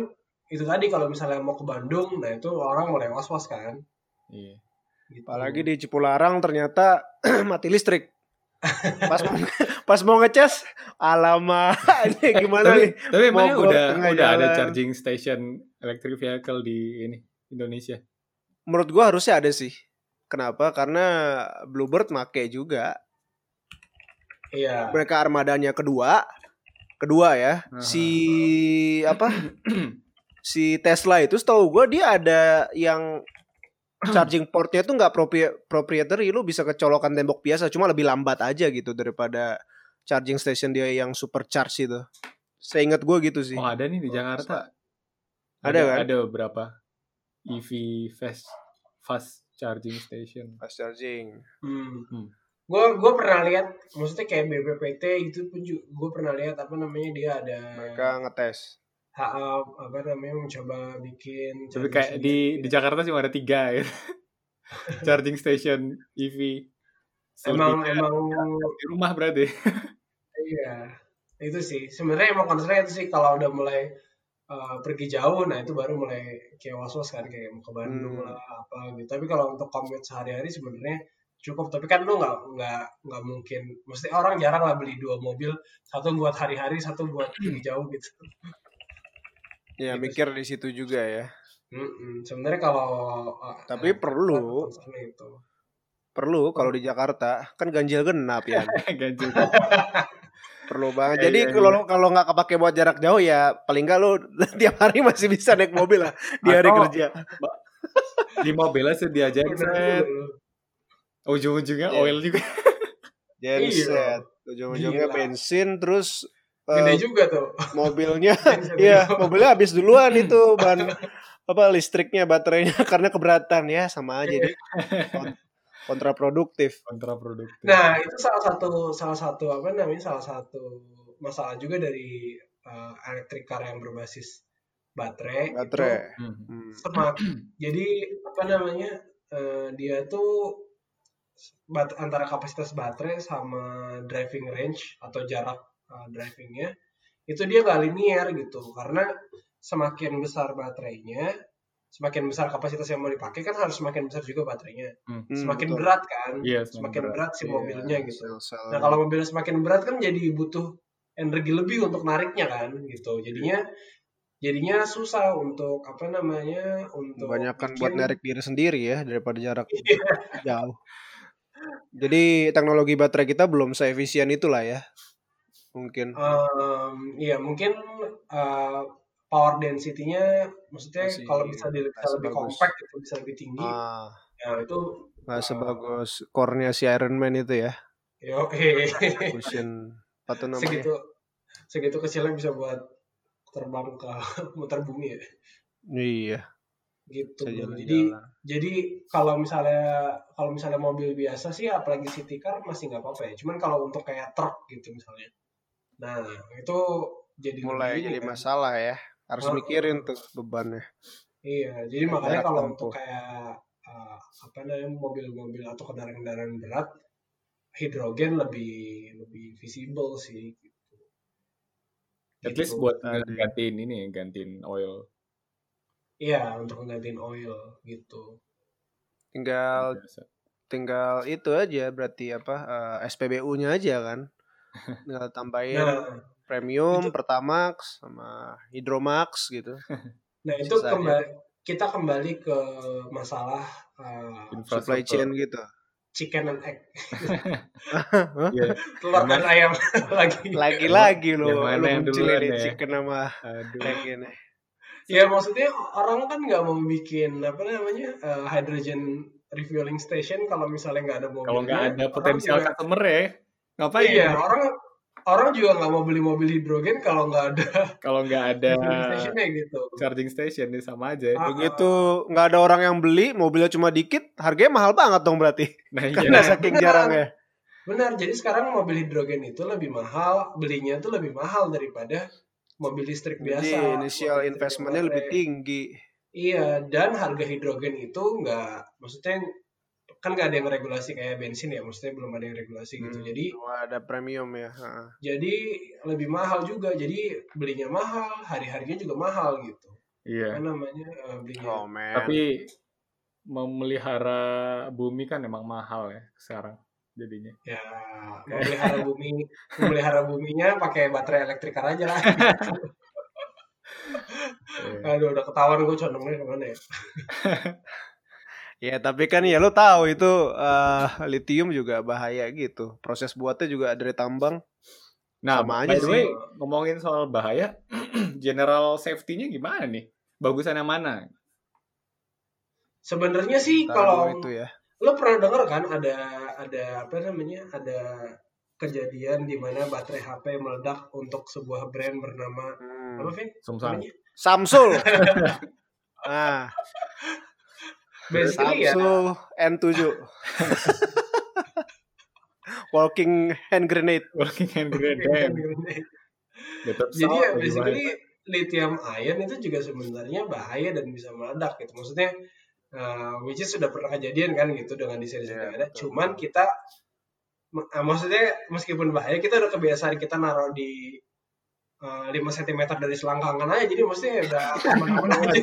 itu tadi kalau misalnya mau ke Bandung, nah itu orang mulai was-was kan. Iya. Gitu. apalagi di Cipularang ternyata mati listrik. Pas mau, pas mau ngecas, alamak, ini gimana Tapi, nih? tapi emangnya Mogok udah udah ada charging station electric vehicle di ini Indonesia. Menurut gua harusnya ada sih. Kenapa? Karena Bluebird make juga. Iya. Mereka armadanya kedua, kedua ya. Aha. Si apa? si Tesla itu setahu gua dia ada yang charging portnya tuh nggak propri- proprietary, lu bisa kecolokan tembok biasa, cuma lebih lambat aja gitu daripada charging station dia yang supercharge itu. Seingat gua gitu sih. Oh ada nih di Jakarta. Ada kan? Ada beberapa EV fast fast charging station. Fast charging. Hmm. Hmm. Gue gue pernah lihat, maksudnya kayak BPPT itu pun gue pernah lihat apa namanya dia ada Mereka ngetes. HA apa namanya mencoba bikin. Tapi charging kayak di station. di Jakarta cuma ada tiga ya. charging station EV. emang Selebihnya emang di rumah berarti. iya itu sih sebenarnya emang concernnya itu sih kalau udah mulai uh, pergi jauh nah itu baru mulai kayak was was kan kayak mau ke Bandung Hmm. lah apa gitu tapi kalau untuk commute sehari-hari sebenarnya cukup tapi kan lu nggak nggak nggak mungkin mesti orang jarang lah beli dua mobil satu buat hari-hari satu buat pergi jauh gitu Ya Gitu mikir di situ juga ya. Mm-mm. sebenarnya kalau uh, Tapi uh, perlu. itu Perlu kalau di Jakarta kan ganjil genap ya. Ganjil. Perlu banget. Iya, Jadi iya, kalau kalau nggak kepake buat jarak jauh ya paling nggak lu tiap hari masih bisa naik mobil lah di hari Atau- kerja. di mobilnya sedia aja Bener set. Ujung-ujungnya Iya. oil juga. Genset. Ujung-ujungnya Gila. bensin terus gede eh, juga tuh mobilnya Iya, mobilnya habis duluan itu ban apa listriknya, baterainya karena keberatan ya sama aja Iya. deh. Kon- kontraproduktif. Kontraproduktif. Nah, itu salah satu salah satu apa namanya? salah satu masalah juga dari uh, electric car yang berbasis baterai. Baterai. Hmm. Hmm. Itu semak. Jadi apa namanya? uh, dia tuh bat antara kapasitas baterai sama driving range atau jarak uh, drivingnya itu dia nggak linear gitu karena semakin besar baterainya semakin besar kapasitas yang mau dipakai kan harus semakin besar juga baterainya Hmm, semakin betul. berat kan Iya, semakin berat, si Iya, mobilnya gitu sel-sel. Nah kalau mobil semakin berat kan jadi butuh energi lebih untuk nariknya kan gitu. Jadinya jadinya susah untuk apa namanya untuk kebanyakan bikin- buat narik diri sendiri ya daripada jarak Iya. jauh. Jadi teknologi baterai kita belum seefisien itulah ya. Mungkin. Em, iya mungkin uh, power density-nya maksudnya Masih kalau bisa di, bisa lebih compact gitu bisa lebih tinggi. Ah, Ya itu nggak sebagus core-nya si Iron Man itu ya. yo Fusion apa tuh namanya? segitu segitu kecilnya bisa buat terbang ke muter bumi ya Iya. gitu jadi. Jadi kalau misalnya kalau misalnya mobil biasa sih apalagi city car masih nggak apa-apa ya. Cuman kalau untuk kayak truk gitu misalnya. Nah, itu jadi mulai jadi kan. masalah ya. Harus Oh. mikirin tuh bebannya. Iya, jadi makanya Jarak kalau tempuh. untuk kayak uh, apa namanya mobil-mobil atau kendaraan-kendaraan berat hidrogen lebih lebih visible sih gitu. At least buat gantiin ini ya, gantiin oil. Iya, untuk nggantiin oil gitu. Tinggal Biasa. tinggal itu aja berarti apa eh, SPBU-nya aja kan. tinggal tambahin Nah, premium, itu- Pertamax sama Hydromax gitu. nah itu Sisanya. kembali kita kembali ke masalah uh, Supply chain gitu. chicken and egg Iya. telur dan ayam lagi. Lagi-lagi Yang mana lu yang duluan ini ya? chicken sama Aduh. egg ini. Ya maksudnya orang kan nggak mau bikin apa namanya uh, hydrogen refueling station kalau misalnya nggak ada mobilnya. Kalau nggak ada Orang potensial customer ya, ngapain? Iya orang orang juga nggak mau beli mobil hidrogen kalau nggak ada Kalau nggak ada stationnya gitu. charging station ya sama aja. Ah, Begitu nggak ada orang yang beli, mobilnya cuma dikit, harganya mahal banget dong berarti. Nah, Karena iya. saking jarangnya. Benar, jadi sekarang mobil hidrogen itu lebih mahal, belinya tuh lebih mahal daripada mobil listrik biasa. Jadi initial investmentnya lebih tinggi. Iya, dan harga hidrogen itu nggak, maksudnya kan nggak ada yang regulasi kayak bensin ya, maksudnya belum ada yang regulasi gitu. Hmm, Jadi Wah, ada premium ya. Ha. jadi lebih mahal juga, jadi belinya mahal, hari-harinya juga mahal gitu. Iya. Apa namanya eh, belinya? Oh man. Tapi memelihara bumi kan emang mahal ya sekarang jadinya. Ya, memelihara bumi, memelihara buminya pakai baterai elektrik aja lah. Aduh, udah ketahuan gue condongnya ke mana ya? Ya tapi kan ya lo tahu itu eh, lithium juga bahaya gitu. Proses buatnya juga dari tambang. Nah, Sama by aja the sih. way, ngomongin soal bahaya, general safety-nya gimana nih? Bagusan yang mana? Sebenarnya sih Tahu kalau itu ya. lo pernah denger kan ada ada apa namanya ada kejadian di mana baterai HP meledak untuk sebuah brand bernama Hmm. apa Vin? Sumsang. Namanya? Samsul. nah, Basically ya. Samsul N7. Walking hand grenade. Working hand grenade. Laptop Jadi ya basically lithium ion itu juga sebenarnya bahaya dan bisa meledak gitu. Maksudnya uh, which is sudah pernah kejadian kan gitu dengan di seri Iya, yang ada. Cuman kita uh, maksudnya meskipun bahaya kita udah kebiasaan kita naruh di uh, 5 cm dari selangkangan aja jadi maksudnya udah aman-aman aja.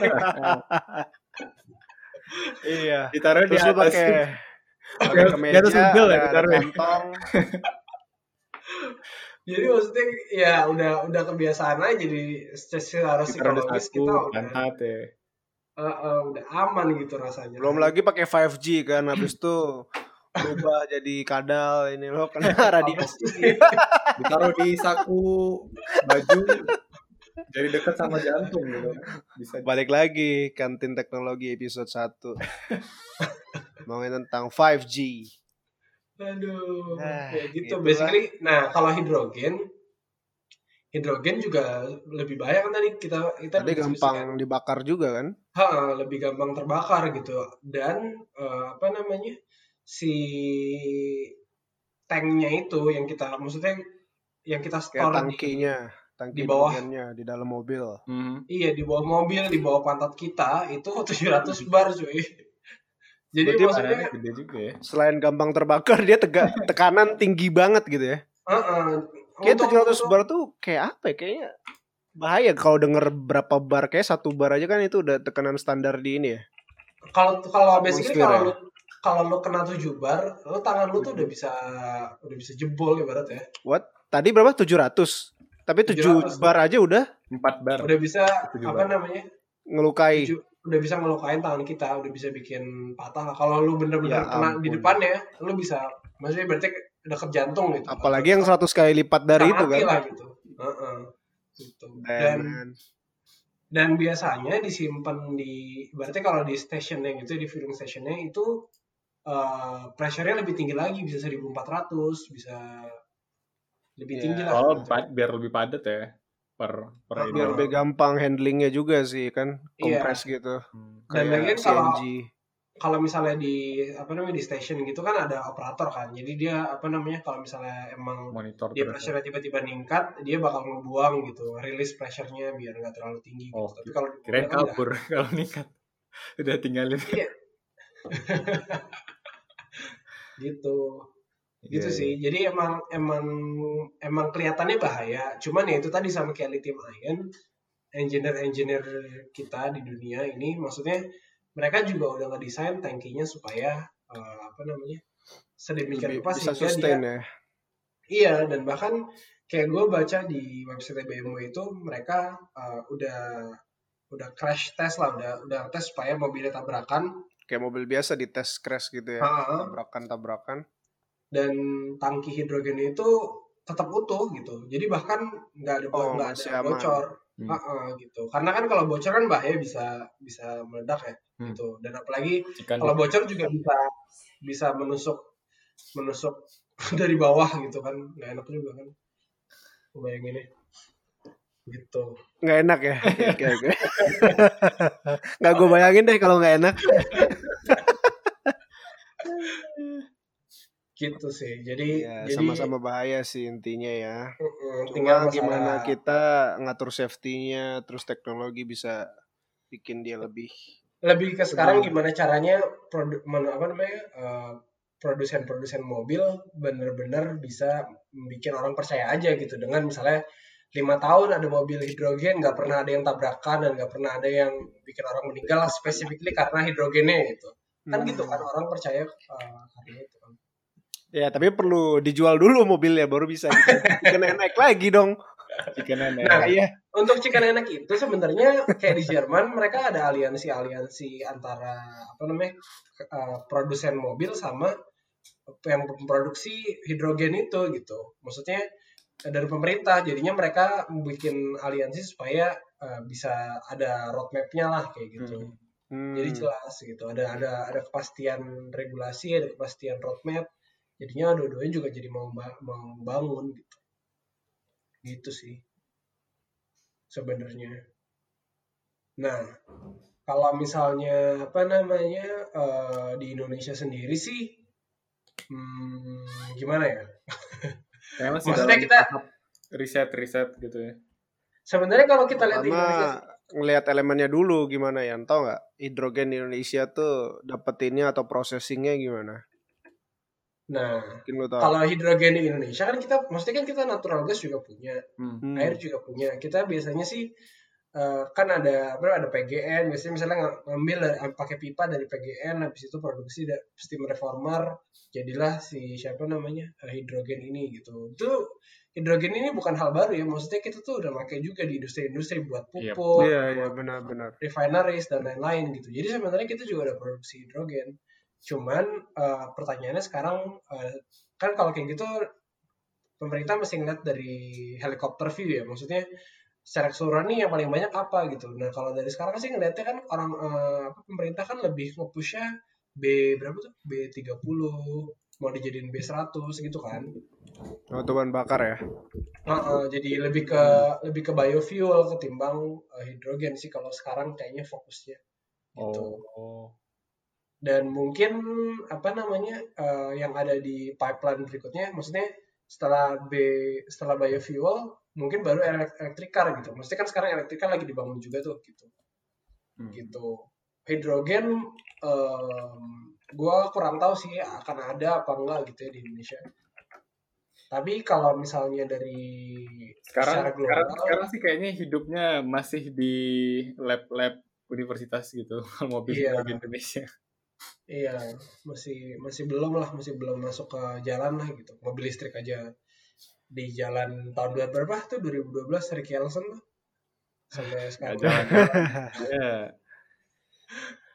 Iya. Ditaruh di Terus atas. pakai pakai Di kemeja, atas mobil ya, ada, ada ditaruh ya? kantong. Jadi maksudnya ya udah udah kebiasaan aja jadi secara di psikologis kita udah ya. uh, uh, udah aman gitu rasanya. Belum lagi pakai 5G kan habis itu berubah jadi kadal ini lo kena radiasi. Ditaruh di saku baju jadi dekat sama jantung gitu. Bisa Balik lagi kantin teknologi episode 1. Ngomongin tentang 5G. Aduh, Ah, ya gitu. gitulah. Basically, nah kalau hidrogen, hidrogen juga lebih bahaya kan tadi kita kita Tadi gampang dibakar juga kan? Ha, lebih gampang terbakar gitu. Dan eh, apa namanya si tanknya itu yang kita maksudnya yang kita Kayak store di, tangkinya, tangki di bawah. di dalam mobil. Mhm. iya di bawah mobil di bawah pantat kita itu 700 bar cuy. Jadi Berarti maksudnya gede juga ya. Selain gampang terbakar, dia tega, tekanan tinggi banget gitu ya. Heeh. Kayak Untuk- 700 untuk- bar tuh kayak apa ya? Kayaknya bahaya kalau denger berapa bar kayak satu bar aja kan itu udah tekanan standar di ini ya. kalau kalau basically Atmosfer kalau ya? lu kalau lu kena 7 bar, lu tangan lu tuh udah bisa udah bisa jebol ibarat ya. What? Tadi berapa? 700. Tapi 700. 7 bar aja udah 4 bar. Udah bisa Tujuh apa bar. namanya? ngelukai. tujuh- udah bisa ngelukain tangan kita, udah bisa bikin patah. Kalau lu bener-bener Ya kena di ampun. depannya, lu bisa maksudnya berarti deket jantung gitu. Apalagi yang 100 kali lipat dari itu kan. lah gitu. Heeh. Gitu. Dan Dan dan biasanya disimpan di berarti kalau di stationnya gitu di filling stationnya itu eh pressure-nya lebih tinggi lagi bisa 1400 bisa lebih Ya. tinggi lah Oh, gitu. biar lebih padat ya. Per per Ah, ini. biar lebih gampang handlingnya juga sih kan. Iya. Kompres gitu. Hmm. Dan lagian kalau- kalau misalnya di apa namanya di station gitu kan ada operator kan jadi dia apa namanya kalau misalnya emang monitor dia terus. pressure tiba-tiba ningkat dia bakal ngebuang gitu rilis pressure-nya biar nggak terlalu tinggi gitu. Oh, tapi kalau mobil kan kabur kalau nikah. Udah tinggalin. gitu gitu Iya, sih jadi emang emang emang kelihatannya bahaya cuman ya itu tadi sama kayak lithium ion engineer engineer kita di dunia ini maksudnya mereka juga udah ngedesain tankinya supaya eh, apa namanya sedemikian rupa sehingga dia sustain ya. Iya, dan bahkan kayak gue baca di website BMW itu mereka uh, udah udah crash test lah, udah udah tes supaya mobilnya tabrakan. Kayak mobil biasa di tes crash gitu ya, Ha-ha. tabrakan-tabrakan. Dan tangki hidrogen itu tetap utuh gitu. Jadi bahkan nggak ada Oh, nggak ada aman. bocor. Hmm. Ha-ha, gitu. Karena kan kalau bocor kan bahaya bisa bisa meledak ya Hmm. gitu. Dan apalagi Jika kalau bocor juga bisa bisa menusuk menusuk dari bawah gitu kan nggak enak juga kan bayanginnya gitu Nggak enak ya? Nggak gue bayangin deh kalau nggak enak. Gitu sih. Jadi Ya, jadi sama-sama bahaya sih intinya ya. mm, tinggal Tinggal masalah gimana kita ngatur safety-nya, terus teknologi bisa bikin dia lebih lebih ke sekarang Lebih- gimana caranya produ, men- apa namanya eh, produsen-produsen mobil bener-bener bisa bikin orang percaya aja gitu. Dengan misalnya lima tahun ada mobil hidrogen nggak pernah ada yang tabrakan dan nggak pernah ada yang bikin orang meninggal specifically karena hidrogennya gitu. Kan Hmm. gitu kan orang percaya eh, karena itu kan Ya, tapi perlu dijual dulu mobilnya baru bisa gitu. Kena naik lagi dong. jika nenek Nah, iya. untuk chicken enak itu sebenarnya kayak di Jerman mereka ada aliansi-aliansi antara apa namanya eh, produsen mobil sama yang memproduksi hidrogen itu gitu. Maksudnya eh, dari pemerintah jadinya mereka bikin aliansi supaya eh, bisa ada roadmap-nya lah kayak gitu. Hmm. Hmm. Jadi jelas gitu. Ada ada ada kepastian regulasi, ada kepastian roadmap. Jadinya dua-duanya juga jadi mau mau bangun gitu. Gitu sih. Sebenarnya. Nah, kalau misalnya apa namanya eh, di Indonesia sendiri sih hmm, gimana ya? Kayak masih Maksudnya kita- tahap riset-riset gitu ya Sebenarnya kalau kita lihat di Indonesia ngelihat elemennya dulu gimana ya, tahu nggak? Hidrogen di Indonesia tuh dapetinnya atau processingnya gimana? Nah, kalau hidrogen di Indonesia kan kita maksudnya kan kita natural gas juga punya. hmm. Hmm. air juga punya. Kita biasanya sih eh, kan ada apa ada PGN, biasanya misalnya ng- ngambil dari- pakai pipa dari PGN, habis itu produksi da- steam reformer, jadilah si siapa namanya eh, hidrogen ini gitu. Itu hidrogen ini bukan hal baru ya, maksudnya kita tuh udah pakai juga di industri-industri buat Iya. pupuk, Iya, iya buat benar-benar. refineries dan lain-lain gitu. Jadi sebenarnya kita juga ada produksi hidrogen. Cuman eh, pertanyaannya sekarang eh, kan kalau kayak gitu pemerintah mesti ngeliat dari helikopter view ya. Maksudnya secara keseluruhan nih yang paling banyak apa gitu. Nah kalau dari sekarang sih ngeliatnya kan orang eh, apa pemerintah kan lebih nge-pushnya B berapa tuh? B30 mau dijadiin B100 gitu kan. Oh, bahan bakar ya. Heeh, jadi lebih ke lebih ke biofuel ketimbang eh, hidrogen sih kalau sekarang kayaknya fokusnya gitu. oh dan mungkin apa namanya eh, yang ada di pipeline berikutnya maksudnya setelah B setelah biofuel mungkin baru elek- electric car gitu. Maksudnya kan sekarang electric car lagi dibangun juga tuh gitu. Hmm. gitu. Hidrogen em, gua kurang tahu sih akan ada apa enggak gitu ya di Indonesia. Tapi kalau misalnya dari sekarang secara global sekarang sekarang sih kayaknya hidupnya masih di lab-lab universitas gitu mobil Iya. di Indonesia Iya, masih masih belum lah, masih belum masuk ke jalan lah gitu. Mobil listrik aja di jalan tahun dua berapa tuh 2012 Ricky Elson tuh sampai sekarang. Jalan. ya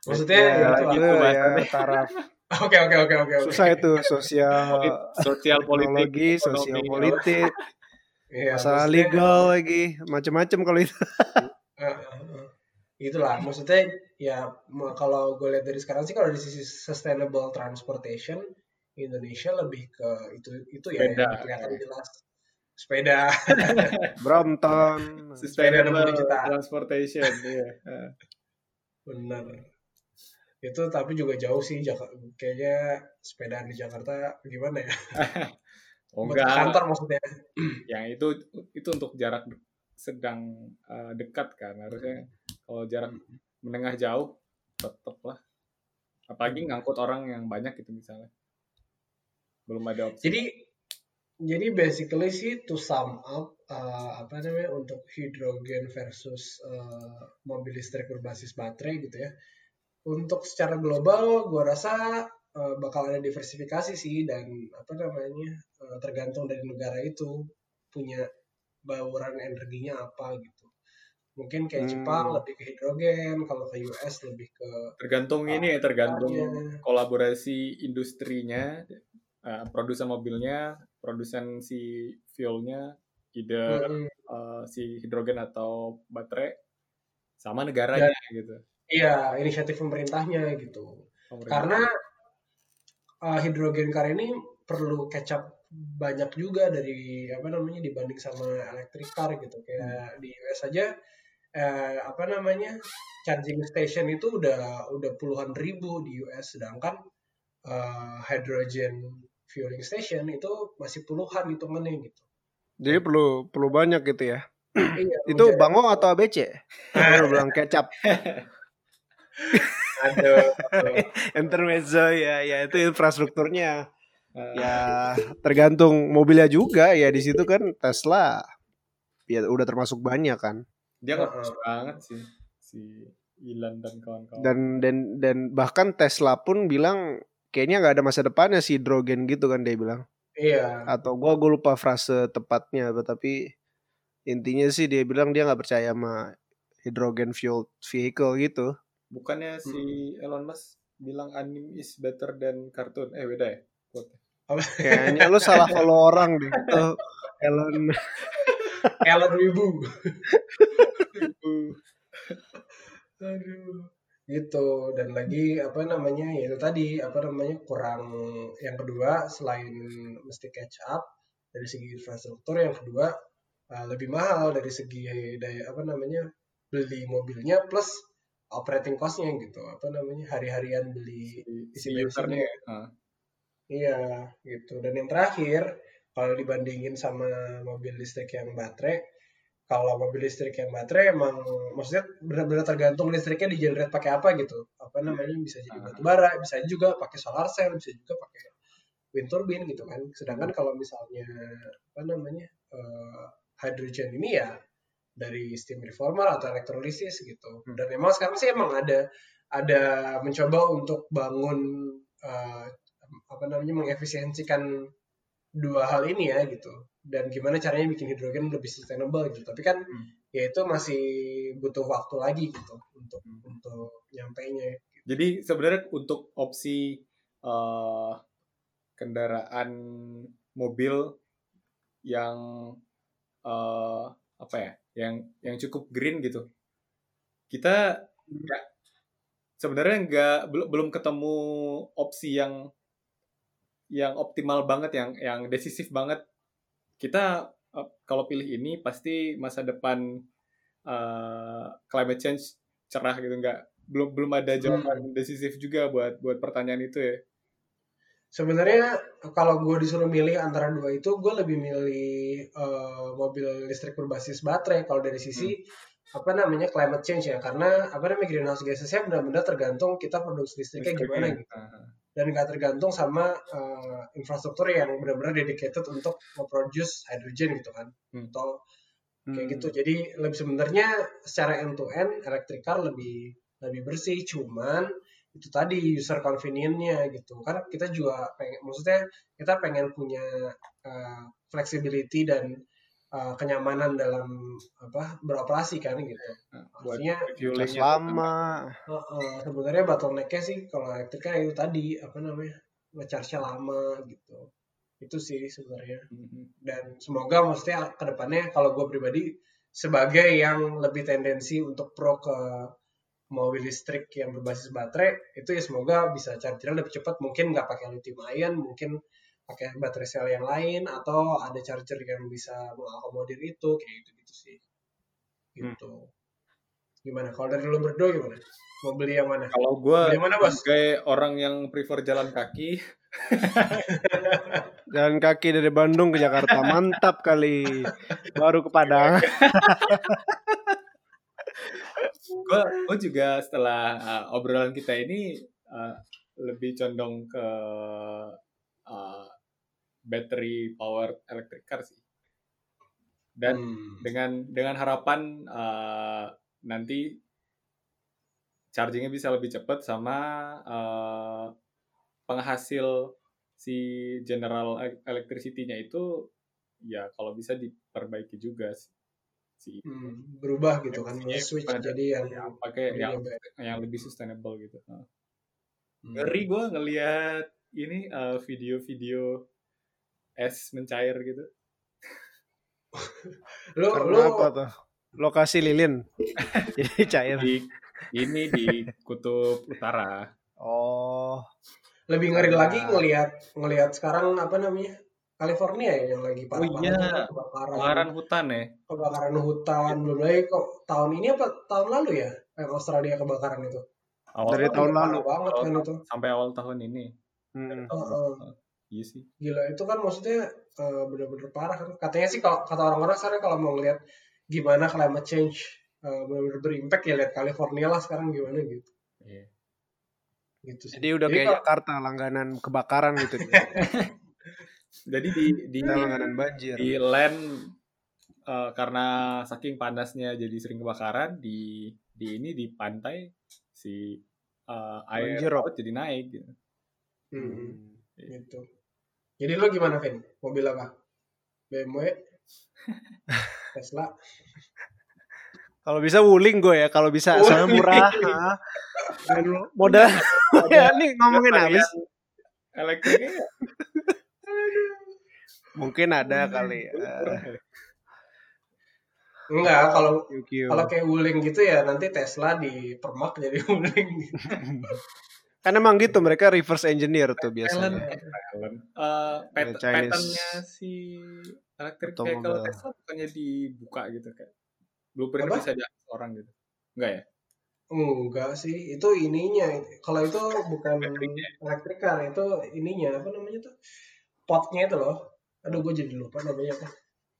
Maksudnya ya, lah. itu tuh ya taraf Oke oke oke oke. oke. susah itu sosial sosial politik sosial politik, Iya, masalah maksudnya, legal lagi, macam-macam kalau itu. Eh, eh, eh. itulah maksudnya ya kalau gue lihat dari sekarang sih kalau dari sisi sustainable transportation Indonesia lebih ke itu itu ya Sepeda. yang kelihatan jelas sepeda Brompton. Sepeda sustainable 60 juta. transportation iya benar itu tapi juga jauh sih Jak- kayaknya sepedaan di Jakarta gimana ya oh enggak kantor maksudnya yang itu itu untuk jarak sedang eh, dekat kan harusnya kalau jarak menengah jauh tetep lah. Apalagi ngangkut orang yang banyak gitu misalnya. Belum ada opsi. Jadi jadi basically sih to sum up uh, apa namanya untuk hidrogen versus uh, mobil listrik berbasis baterai gitu ya. Untuk secara global gua rasa eh, bakal ada diversifikasi sih dan apa namanya tergantung dari negara itu punya bauran energinya apa gitu. Mungkin kayak Hmm. Jepang lebih ke hidrogen, kalau ke US lebih ke Tergantung ini ya, tergantung Iya. kolaborasi industrinya, eh, produsen mobilnya, produsen si fuelnya, either Mm-mm. eh, si hidrogen atau baterai, sama negaranya gitu. Iya, inisiatif pemerintahnya gitu. Pemerintah. Karena uh, hidrogen car ini perlu catch up banyak juga dari apa namanya dibanding sama electric car gitu. Kayak di US aja eh, apa namanya charging station itu udah udah puluhan ribu di US sedangkan uh, hydrogen fueling station itu masih puluhan hitungannya gitu. Jadi perlu perlu banyak gitu ya. Iya, Itu menjadi- Bangong atau ABC? Lu bilang kecap. Aduh, Intermezzo ya, ya itu infrastrukturnya. Eh, Ya tergantung mobilnya juga ya di situ kan Tesla ya udah termasuk banyak kan. Dia nggak Heeh. push banget sih si Elon dan kawan-kawan. Dan dan dan bahkan Tesla pun bilang kayaknya nggak ada masa depannya si hidrogen gitu kan dia bilang. iya. Atau gua gua lupa frase tepatnya apa tapi intinya sih dia bilang dia nggak percaya sama hydrogen fuel vehicle gitu. Bukannya si Elon Musk bilang anime is better than cartoon? Eh beda ya? Kayaknya lu salah follow orang deh. Tuh, Elon Elon Wibu. Aduh. Gitu dan lagi apa namanya ya itu tadi apa namanya kurang yang kedua selain mesti catch up dari segi infrastruktur yang kedua uh, lebih mahal dari segi daya apa namanya beli mobilnya plus operating costnya gitu apa namanya hari-harian beli Si, isi bensinnya. ah. Iya, gitu. Dan yang terakhir, kalau dibandingin sama mobil listrik yang baterai, kalau mobil listrik yang baterai emang maksudnya benar-benar tergantung listriknya di generate pakai apa gitu. Apa namanya bisa jadi batu bara, bisa juga pakai solar cell, bisa juga pakai wind turbine gitu kan. Sedangkan kalau misalnya apa namanya eh, hydrogen ini ya dari steam reformer atau elektrolisis gitu. Dan emang sekarang sih emang ada ada mencoba untuk bangun eh, apa namanya mengefisiensikan dua hal ini ya gitu dan gimana caranya bikin hidrogen lebih sustainable gitu tapi kan Hmm. ya itu masih butuh waktu lagi gitu untuk Hmm. untuk nyampainya Jadi sebenarnya untuk opsi eh, kendaraan mobil yang eh, apa ya, yang yang cukup green gitu, kita nggak sebenarnya nggak belum belum ketemu opsi yang yang optimal banget, yang yang decisif banget. Kita eh, kalau pilih ini pasti masa depan eh, climate change cerah gitu nggak belum belum ada jawaban decisif juga buat buat pertanyaan itu ya. sebenarnya kalau gue disuruh milih antara dua itu gue lebih milih eh, mobil listrik berbasis baterai. Kalau dari sisi apa namanya climate change ya. Karena apa namanya greenhouse gasesnya benar-benar tergantung kita produksi listriknya gimana gitu dan nggak tergantung sama eh, infrastruktur yang benar-benar dedicated untuk memproduce hydrogen gitu kan Hmm. atau kayak Hmm. gitu jadi lebih sebenarnya secara end to end electric car lebih lebih bersih cuman itu tadi user convenience-nya gitu kan kita juga pengen maksudnya kita pengen punya eh, flexibility dan eh, kenyamanan dalam apa beroperasi kan gitu buat artinya fuelingnya lama. Heeh, sebenarnya bottleneck-nya sih kalau elektrik kan itu tadi apa namanya ngecharge-nya lama gitu itu sih sebenarnya Mhm. dan semoga maksudnya ke depannya kalau gue pribadi sebagai yang lebih tendensi untuk pro ke mobil listrik yang berbasis baterai itu ya semoga bisa chargernya lebih cepat mungkin nggak pakai lithium ion mungkin pakai baterai sel yang lain atau ada charger yang bisa mengakomodir itu kayak gitu gitu sih gitu. Gimana? Kalau dari lu berdua gimana? Mau beli yang mana? Kalau gue Beli mana, Bos? sebagai orang yang prefer jalan kaki, Jalan kaki dari Bandung ke Jakarta. Mantap kali. Baru ke Padang. gue gue juga setelah uh, obrolan kita ini uh, lebih condong ke uh, battery powered electric car sih. Dan Hmm. dengan dengan harapan uh, nanti chargingnya bisa lebih cepat sama uh, penghasil si general e- electricity-nya itu ya kalau bisa diperbaiki juga sih. si Hmm, berubah gitu kan, switch jadi yang ya, pakai yang yang lebih sustainable gitu. Hmm. Ngeri gue ngelihat ini eh, video-video es mencair gitu. Lu lu Kenapa tuh? Lokasi lilin. Jadi cair. Di ini di kutub utara. Oh. lebih ngeri Karena- lagi ngelihat ngelihat sekarang apa namanya California ya yang lagi parah Oh iya, kan, kebakaran Kebakaran hutan ya. kebakaran hutan belum lagi kok tahun ini apa tahun lalu ya yang Australia kebakaran itu Awal Dari tahun tahun Parah lalu. banget Awal kan itu sampai awal tahun ini. Hmm. Heeh. Iya sih. gila itu kan maksudnya eh, bener-bener parah kan katanya sih kalau kata orang-orang sekarang kalau mau ngeliat gimana climate change eh, bener-bener berimpact ya lihat California lah sekarang gimana gitu Iya. gitu sih Jadi udah kayak kalau- Jakarta langganan kebakaran gitu. Jadi di di langganan banjir. di land eh, karena saking panasnya jadi sering kebakaran di di ini di pantai si eh, air Banjir, laut jadi naik gitu. Hmm, gitu jadi lo gimana Vin? Mobil apa? BMW Tesla? Kalau bisa wuling gue ya, kalau bisa. Soalnya murah. modal ya? nih ngomongin habis. Elektriknya ya? Mungkin ada kali. Uh, ya. enggak kalau kalau kayak wuling gitu ya nanti Tesla dipermak jadi wuling Kan emang gitu mereka reverse engineer tuh Talent, biasanya. talent. Eh, pat- Ya, Chinese patternnya si electric Automobile. vehicle Tesla bukannya dibuka gitu kayak blueprint bisa diakses orang gitu. Enggak ya? enggak sih itu ininya kalau itu bukan Baterainya. elektrikal itu ininya apa namanya tuh potnya itu loh aduh gue jadi lupa namanya apa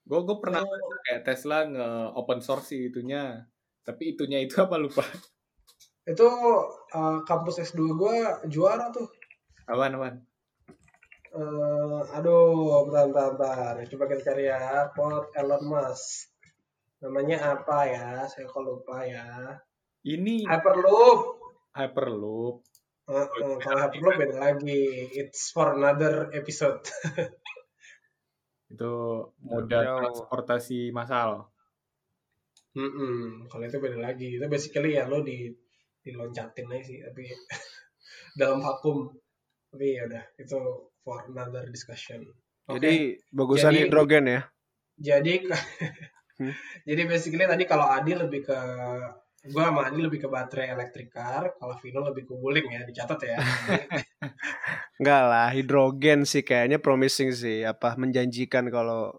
Gue gue pernah Oh. kayak Tesla nge open source sih itunya. Tapi itunya itu apa lupa. Itu eh, kampus S2 gue juara tuh. Awan awan. Eh, aduh bentar bentar bentar. Coba kita cari ya pot Elon Musk. Namanya apa ya? Saya kok lupa ya. Ini Hyperloop. Hyperloop. Eh, eh, kalau Hyperloop beda lagi. It's for another episode. Itu moda transportasi massal. Mm-mm, kalau itu beda lagi. Itu basically ya lo di diloncatin aja sih tapi dalam vakum tapi ya udah itu for another discussion Oke, Jadi bagusan Jadi- hidrogen ya. jadi Hmm. jadi basically tadi kalau Adi lebih ke gua sama Adi lebih ke baterai electric car kalau Vino lebih ke wuling ya dicatat ya Enggak lah, hidrogen sih kayaknya promising sih, apa menjanjikan kalau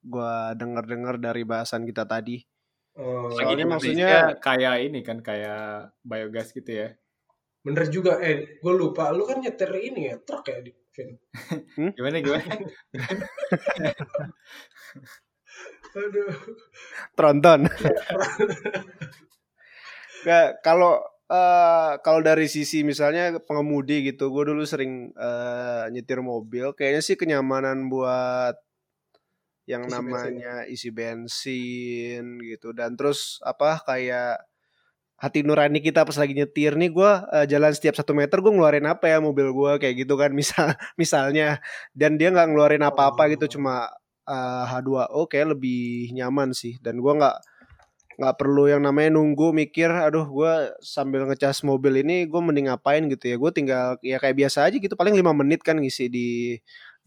gua dengar-dengar dari bahasan kita tadi. Oh, Soalnya Lagi di maksudnya- kayak ini kan kayak biogas gitu ya. bener juga. Eh gue lupa. Lu kan nyetir ini ya? Truk ya di? Vin? Gimana gimana? aduh. Tronton. Nggak, kalau eh, kalau dari sisi misalnya pengemudi gitu, gue dulu sering eh, nyetir mobil, kayaknya sih kenyamanan buat yang Isi bensin. namanya isi bensin gitu. Dan terus apa kayak hati nurani kita pas lagi nyetir nih gue jalan setiap satu meter gue ngeluarin apa ya mobil gue kayak gitu kan. Misal misalnya. Dan dia nggak ngeluarin apa-apa gitu Oh. cuma eh, H2O kayak lebih nyaman sih. Dan gua nggak nggak perlu yang namanya nunggu mikir aduh gua sambil ngecas mobil ini gue mending ngapain gitu ya. Gue tinggal ya kayak biasa aja gitu paling lima menit kan ngisi di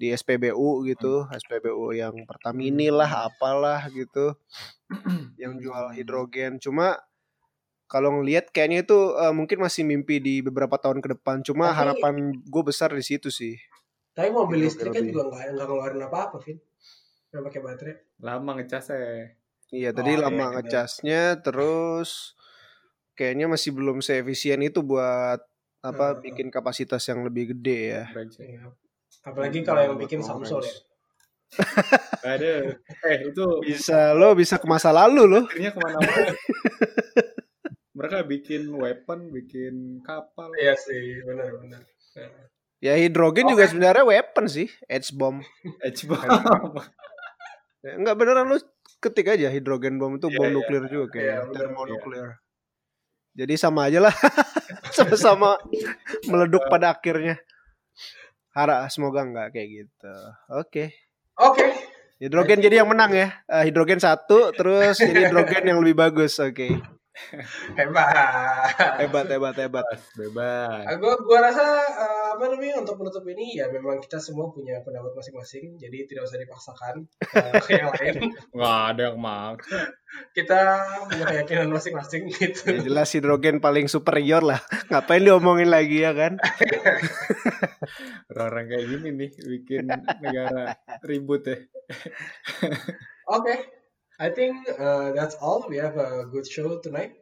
di SPBU gitu SPBU yang Pertamini lah apalah gitu yang jual hidrogen. Cuma kalau ngelihat kayaknya itu eh, mungkin masih mimpi di beberapa tahun ke depan. Cuma Tapi- harapan gue besar di situ sih. Tapi mobil Gitu, listrik kan juga nggak nggak ngeluarin apa-apa Vin. Nggak pakai baterai. Lama ngecas ya. Iya tadi Oh, lama iya, ngecasnya terus kayaknya masih belum seefisien itu buat apa Hmm. bikin kapasitas yang lebih gede ya. Iya. Apalagi kalau yang bikin Samsung ya Ada. Eh itu Bisa lo bisa ke masa lalu lo. akhirnya ke mana-mana. Mereka bikin weapon, bikin kapal. iya sih benar-benar Ya hidrogen juga sebenarnya weapon sih, H bomb. Edge bomb. Ya, enggak beneran lo ketik aja hidrogen bomb itu Iya, bom iya. nuklir juga kayak Iya, bener, termonuklir. Jadi sama aja lah. Sama-sama meleduk pada akhirnya. Harap semoga enggak kayak gitu. Oke. Oke. Hidrogen jadi yang menang ya. Eh, hidrogen satu, terus jadi hidrogen yang lebih bagus. Oke. Hebat. Hebat, hebat, hebat. Bebas. Gue gua rasa eh, apa namanya untuk menutup ini ya memang kita semua punya pendapat masing-masing jadi tidak usah dipaksakan eh, ke yang lain Nggak ada yang mau. kita punya keyakinan masing-masing gitu Ya jelas hidrogen paling superior lah. Ngapain diomongin lagi ya kan? Orang-orang kayak gini nih bikin negara ribut ya. oke I think uh, that's all. We have a good show tonight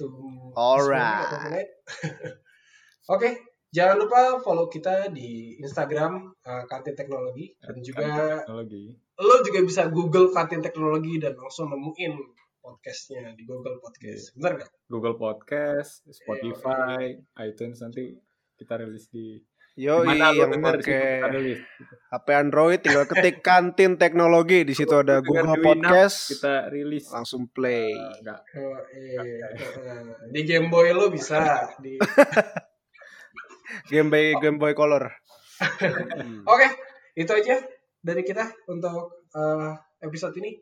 to atau tonight. oke jangan lupa follow kita di Instagram uh, kantin teknologi. Dan juga Teknologi. lo juga bisa Google kantin teknologi dan langsung nemuin podcastnya di Google Podcast. Bener gak? Google Podcast, Spotify, iTunes nanti kita rilis di Yo, yang pakai. HP Android tinggal ketik kantin teknologi di situ ada Google Podcast. kita rilis. Langsung play. Eh, enggak. Oh, iya. di Game Boy lo bisa di Game Boy Game Boy Color. Hmm. Oke, itu aja dari kita untuk uh, episode ini.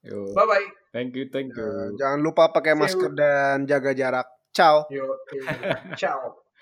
Yo, Bye bye. thank you, thank you. Jangan lupa pakai masker dan jaga jarak. Ciao. Yo, eh, ciao.